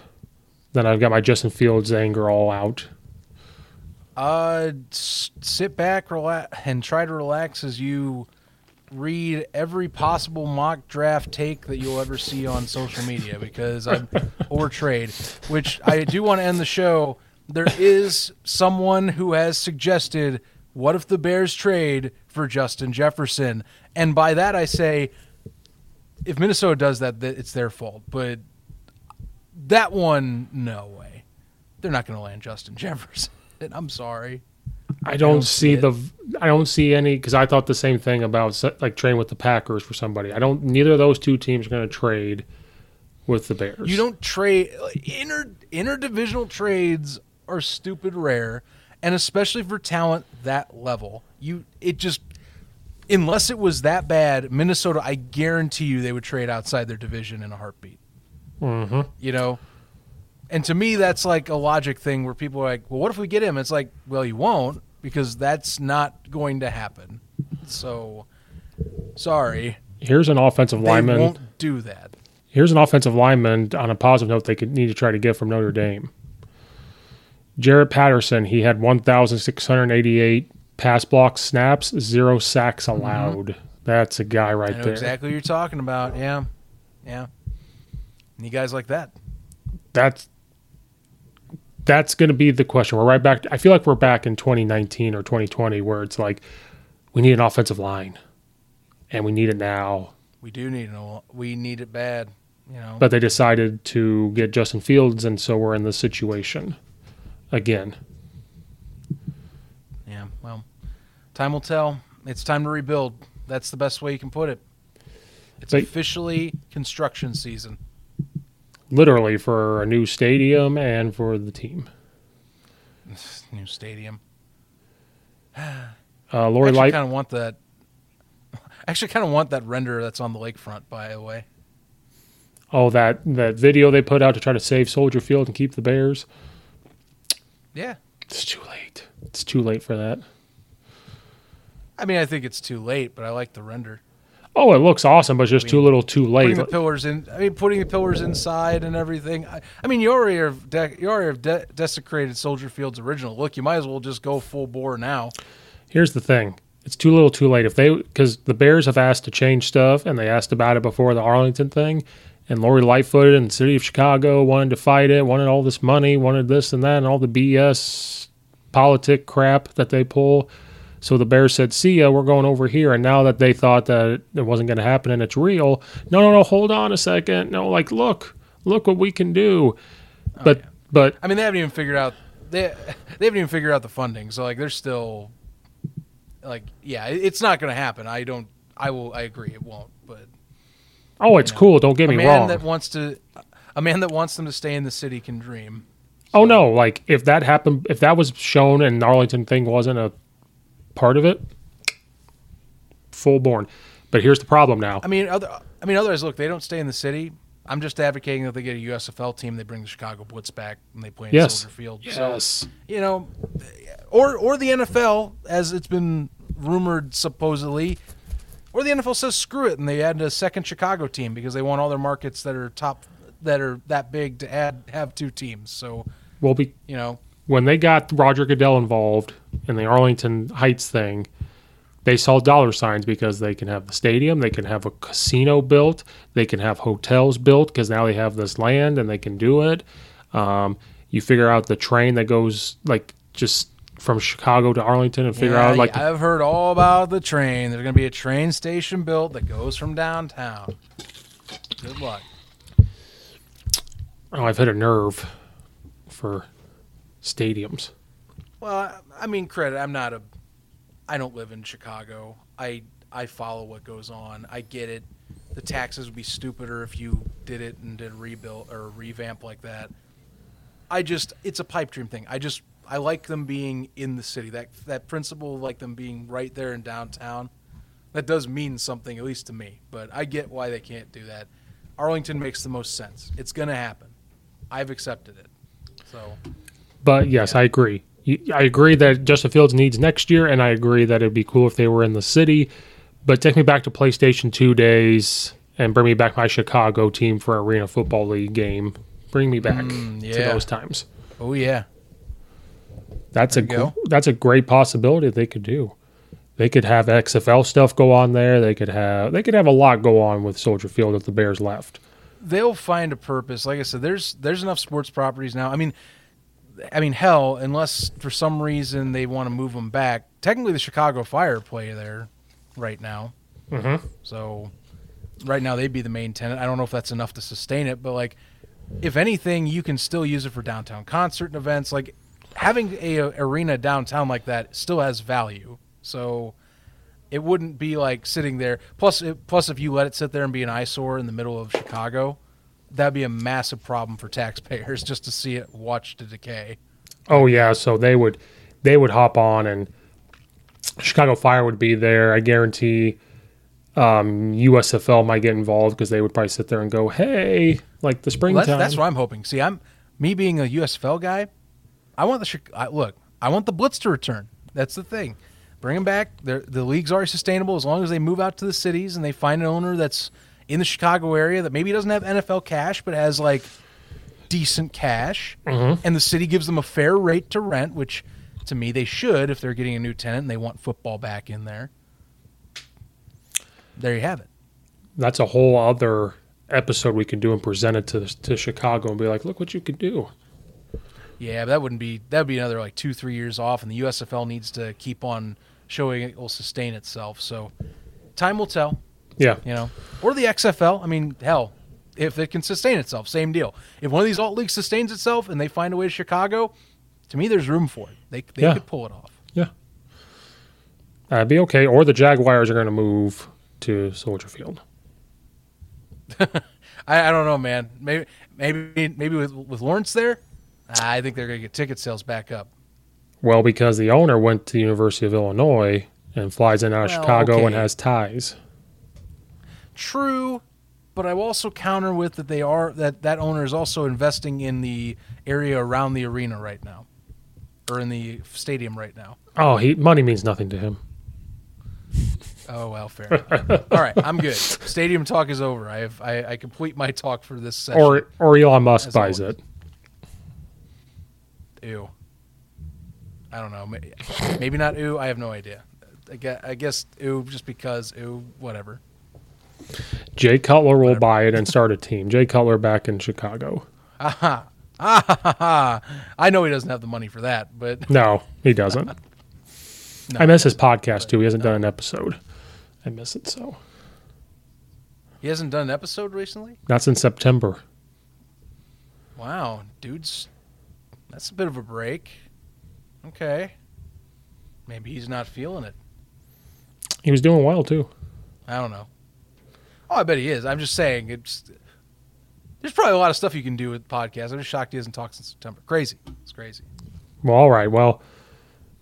A: Then I've got my Justin Fields anger all out.
B: Uh, sit back, relax, and try to relax as you read every possible mock draft take that you'll ever see on social media because I'm [LAUGHS] or trade. Which I do want to end the show. There is someone who has suggested, "What if the Bears trade for Justin Jefferson?" And by that I say, if Minnesota does that, that it's their fault. But that one, no way. They're not going to land Justin Jefferson. [LAUGHS] I'm sorry.
A: I don't,
B: don't
A: see
B: see it.
A: the I don't see any because I thought the same thing about like trading with the Packers for somebody. I don't. Neither of those two teams are going to trade with the Bears.
B: You don't trade inter interdivisional trades are stupid rare, and especially for talent that level. You it just unless it was that bad, Minnesota. I guarantee you they would trade outside their division in a heartbeat.
A: Mm-hmm.
B: You know. And to me, that's like a logic thing where people are like, "Well, what if we get him?" It's like, "Well, you won't because that's not going to happen." So, sorry,
A: Here's an offensive
B: they
A: lineman.
B: won't do that.
A: Here's an offensive lineman on a positive note they could need to try to get from Notre Dame. Jarrett Patterson, he had 1,688 pass block snaps, zero sacks allowed. That's a guy right
B: Mm-hmm. I know
A: there.
B: exactly what you're talking about. Yeah, yeah. Need guys like that.
A: That's that's going to be the question. We're right back. I feel like we're back in 2019 or 2020 where it's like we need an offensive line, and we need it now.
B: We do need it. We need it bad. You know.
A: But they decided to get Justin Fields, and so we're in this situation again.
B: yeah. Well, time will tell. It's time to rebuild. That's the best way you can put it. It's
A: But-
B: officially construction season.
A: literally for a new stadium and for the team. [SIGHS]
B: New stadium. [SIGHS]
A: Uh, Lori
B: I actually
A: Light,
B: kind of want that. I [LAUGHS] actually kind of want that render that's on the lakefront. By the way.
A: oh that that video they put out to try to save Soldier Field and keep the Bears.
B: Yeah.
A: It's too late. It's too late for that.
B: I mean, I think it's too late, but I like the render.
A: Oh, it looks awesome, but it's just
B: I
A: too little, too late.
B: putting the pillars in. I mean, putting the pillars inside and everything. I, I mean, you already have de- you already have de- desecrated Soldier Field's original look. You might as well just go full bore now.
A: Here's the thing: it's too little, too late. If they, because the Bears have asked to change stuff, and they asked about it before the Arlington thing, and Lori Lightfoot and the city of Chicago wanted to fight it, wanted all this money, wanted this and that, and all the BS politic crap that they pull. So the Bears said, "See ya, we're going over here." And now that they thought that it wasn't going to happen and it's real, no, no, no, hold on a second. No, like look, look what we can do. Oh, but but
B: I mean, they haven't even figured out they they haven't even figured out the funding. So like, they're still like, yeah, it's not going to happen. I don't. I will. I agree. It won't. But
A: oh, it's cool. Don't get me wrong.
B: a man
A: wrong.
B: that wants to, a man that wants them to stay in the city can dream.
A: Oh no! Like if that happened, if that was shown and the Arlington thing wasn't a part of it, full born. But here's the problem now.
B: I mean, other. I mean, otherwise, look, they don't stay in the city. I'm just advocating that they get a USFL team. They bring the Chicago Blitz back and they play in
A: Yes.
B: Soldier Field.
A: Yes.
B: So you know, or or the NFL, as it's been rumored supposedly, or the NFL says screw it and they add a second Chicago team because they want all their markets that are top that are that big to add have two teams. So
A: Well, be,
B: you know,
A: when they got Roger Goodell involved in the Arlington Heights thing, they saw dollar signs because they can have the stadium, they can have a casino built, they can have hotels built because now they have this land and they can do it. Um, you figure out the train that goes like just from Chicago to Arlington and figure
B: Yeah,
A: out like
B: I've heard all about the train. There's going to be a train station built that goes from downtown. Good luck.
A: oh, I've hit a nerve for stadiums.
B: Well, I- mean, credit. I'm not a. I don't live in Chicago. I I follow what goes on. I get it. The taxes would be stupider if you did it and did a rebuild or a revamp like that. I just it's a pipe dream thing. I just I like them being in the city. That that principle like them being right there in downtown. That does mean something at least to me. But I get why they can't do that. Arlington makes the most sense. It's going to happen. I've accepted it. So
A: But yes, I agree. I agree that Justin Fields needs next year, and I agree that it'd be cool if they were in the city. But take me back to PlayStation 2 days and bring me back my Chicago team for Arena Football League game. Bring me back to
B: Mm, yeah.
A: those times.
B: oh yeah.
A: That's a
B: There
A: gr-
B: go.
A: that's a great possibility they could do. They could have XFL stuff go on there. They could have they could have a lot go on with Soldier Field if the Bears left.
B: they'll find a purpose. Like I said, there's there's enough sports properties now. I mean, I mean, hell, unless for some reason they want to move them back. Technically, the Chicago Fire play there right now.
A: Mhm.
B: So right now they'd be the main tenant. I don't know if that's enough to sustain it, but like, if anything, you can still use it for downtown concert and events. Like having a, a arena downtown like that still has value. So it wouldn't be like sitting there. Plus, it, plus if you let it sit there and be an eyesore in the middle of Chicago, that'd be a massive problem for taxpayers [LAUGHS] just to see it watch to decay.
A: Oh yeah, so they would they would hop on and Chicago Fire would be there. I guarantee um, USFL might get involved because they would probably sit there and go, "Hey, like the
B: Well,
A: springtime."
B: that's, that's what I'm hoping. See, I'm me being a USFL guy. I want the I, look. I want the Blitz to return. That's the thing. Bring them back. They're, the leagues are sustainable as long as they move out to the cities and they find an owner that's in the Chicago area that maybe doesn't have NFL cash but has like decent cash, mm-hmm. and the city gives them a fair rate to rent, which to me they should if they're getting a new tenant and they want football back in there. There you have it.
A: That's a whole other episode we could do and present it to to Chicago and be like, "Look what you could do."
B: Yeah, but that wouldn't be that would be another like two three years off, and the USFL needs to keep on showing it will sustain itself. So time will tell,
A: Yeah,
B: you know. Or the XFL. I mean, hell, if it can sustain itself, same deal. If one of these alt leagues sustains itself and they find a way to Chicago, to me, there's room for it. They they
A: Yeah.
B: could pull it off.
A: yeah, I'd be okay. Or the Jaguars are going to move to Soldier Field. [LAUGHS]
B: I, I don't know, man. Maybe maybe maybe with with Lawrence there, I think they're gonna get ticket sales back up.
A: Well, because the owner went to the University of Illinois and flies in out of
B: Well,
A: Chicago and has ties.
B: True, but I will also counter with that they are that that owner is also investing in the area around the arena right now, or in the stadium right now.
A: Oh, he money means nothing to him. [LAUGHS]
B: Oh well, fair. enough. All right, I'm good. Stadium talk is over. I have I, I complete my talk for this session.
A: Or or Elon Musk buys
B: always.
A: it.
B: ew. I don't know. May- Maybe not ew. I have no idea. I guess, I guess ew just because ew whatever.
A: Jay Cutler will buy it and start a team. Jay Cutler back in Chicago.
B: Ah. I know he doesn't have the money for that, but [LAUGHS]
A: No, he doesn't. [LAUGHS]
B: No.
A: I miss his podcast too. He hasn't done an episode. I miss it so.
B: He hasn't done an episode recently.
A: Not since September.
B: Wow, dude's that's a bit of a break. Okay. Maybe he's not feeling it.
A: He was doing well too.
B: I don't know. Oh, I bet he is. I'm just saying it's there's probably a lot of stuff you can do with podcasts. I'm just shocked he hasn't talked since September. Crazy. It's crazy.
A: Well, all right. Well,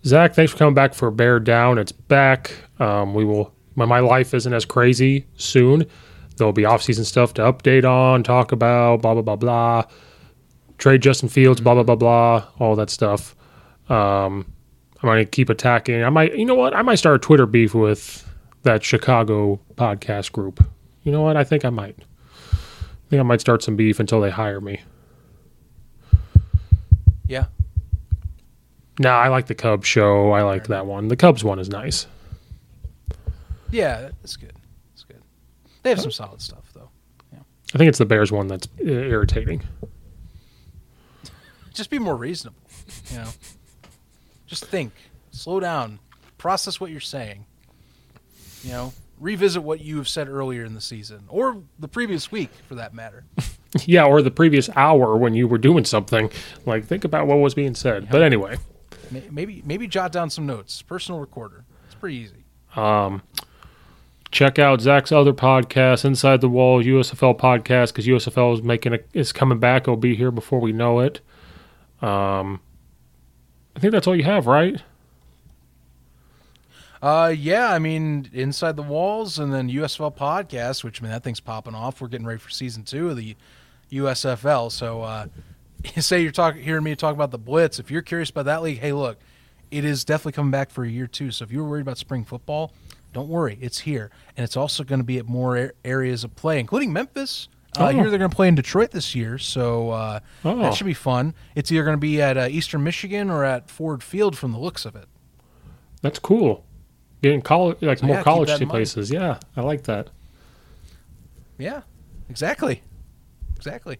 A: Zach, thanks for coming back for Bear Down. It's back. Um, we will. When my life isn't as crazy soon, there'll be off-season stuff to update on, talk about, blah blah blah blah. Trade Justin Fields, blah blah blah blah, all that stuff. Um, I'm gonna keep attacking. I might, you know what? I might start a Twitter beef with that Chicago podcast group. You know what? I think I might. I think I might start some beef until they hire me.
B: Yeah.
A: Nah, I like the Cubs show. I like that one. The Cubs one is nice.
B: Yeah, that's good. That's good. They have some solid stuff though.
A: I think it's the Bears one that's irritating. [LAUGHS]
B: Just be more reasonable. You know. Just think. Slow down. Process what you're saying. You know, revisit what you have said earlier in the season or the previous week for that matter. [LAUGHS]
A: Yeah, or the previous hour when you were doing something. Like, think about what was being said. But anyway,
B: Maybe maybe jot down some notes. Personal recorder. It's pretty easy.
A: Um check out Zach's other podcast, Inside the Wall USFL podcast, because USFL is making a, is coming back. It'll be here before we know it. Um, I think that's all you have, right?
B: Uh, yeah, I mean, inside the walls, and then USFL podcast, which I mean that thing's popping off. We're getting ready for season two of the USFL. So, uh, [LAUGHS] say you're talking hearing me talk about the Blitz. If you're curious about that league, hey, look, it is definitely coming back for a year too. So if you were worried about spring football, don't worry, it's here, and it's also going to be at more a- areas of play, including Memphis. Uh,
A: Oh.
B: I hear they're going to play in Detroit this year, so uh,
A: Oh.
B: that should be fun. It's either going to be at uh, Eastern Michigan or at Ford Field, from the looks of it.
A: That's cool. Getting college, like
B: So,
A: more
B: yeah,
A: college places. Yeah, I like that.
B: Yeah, exactly, exactly.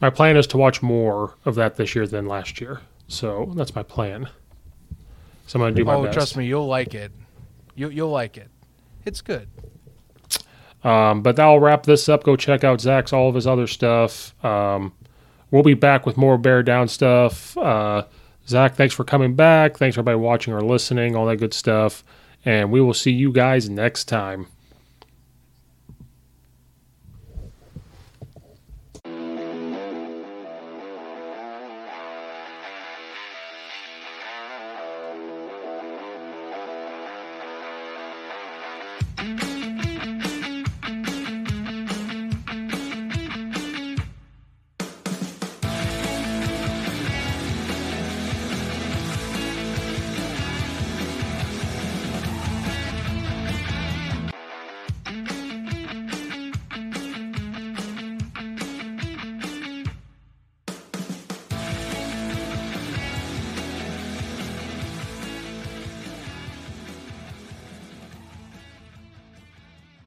A: My plan is to watch more of that this year than last year. So that's my plan. So I'm going to do my
B: oh,
A: best.
B: trust me, you'll like it. You, you'll like it. It's good.
A: Um, but that'll wrap this up. Go check out Zach's all of his other stuff. Um, we'll be back with more Bear Down stuff. Uh, Zach, thanks for coming back. Thanks for everybody watching or listening, all that good stuff. And we will see you guys next time.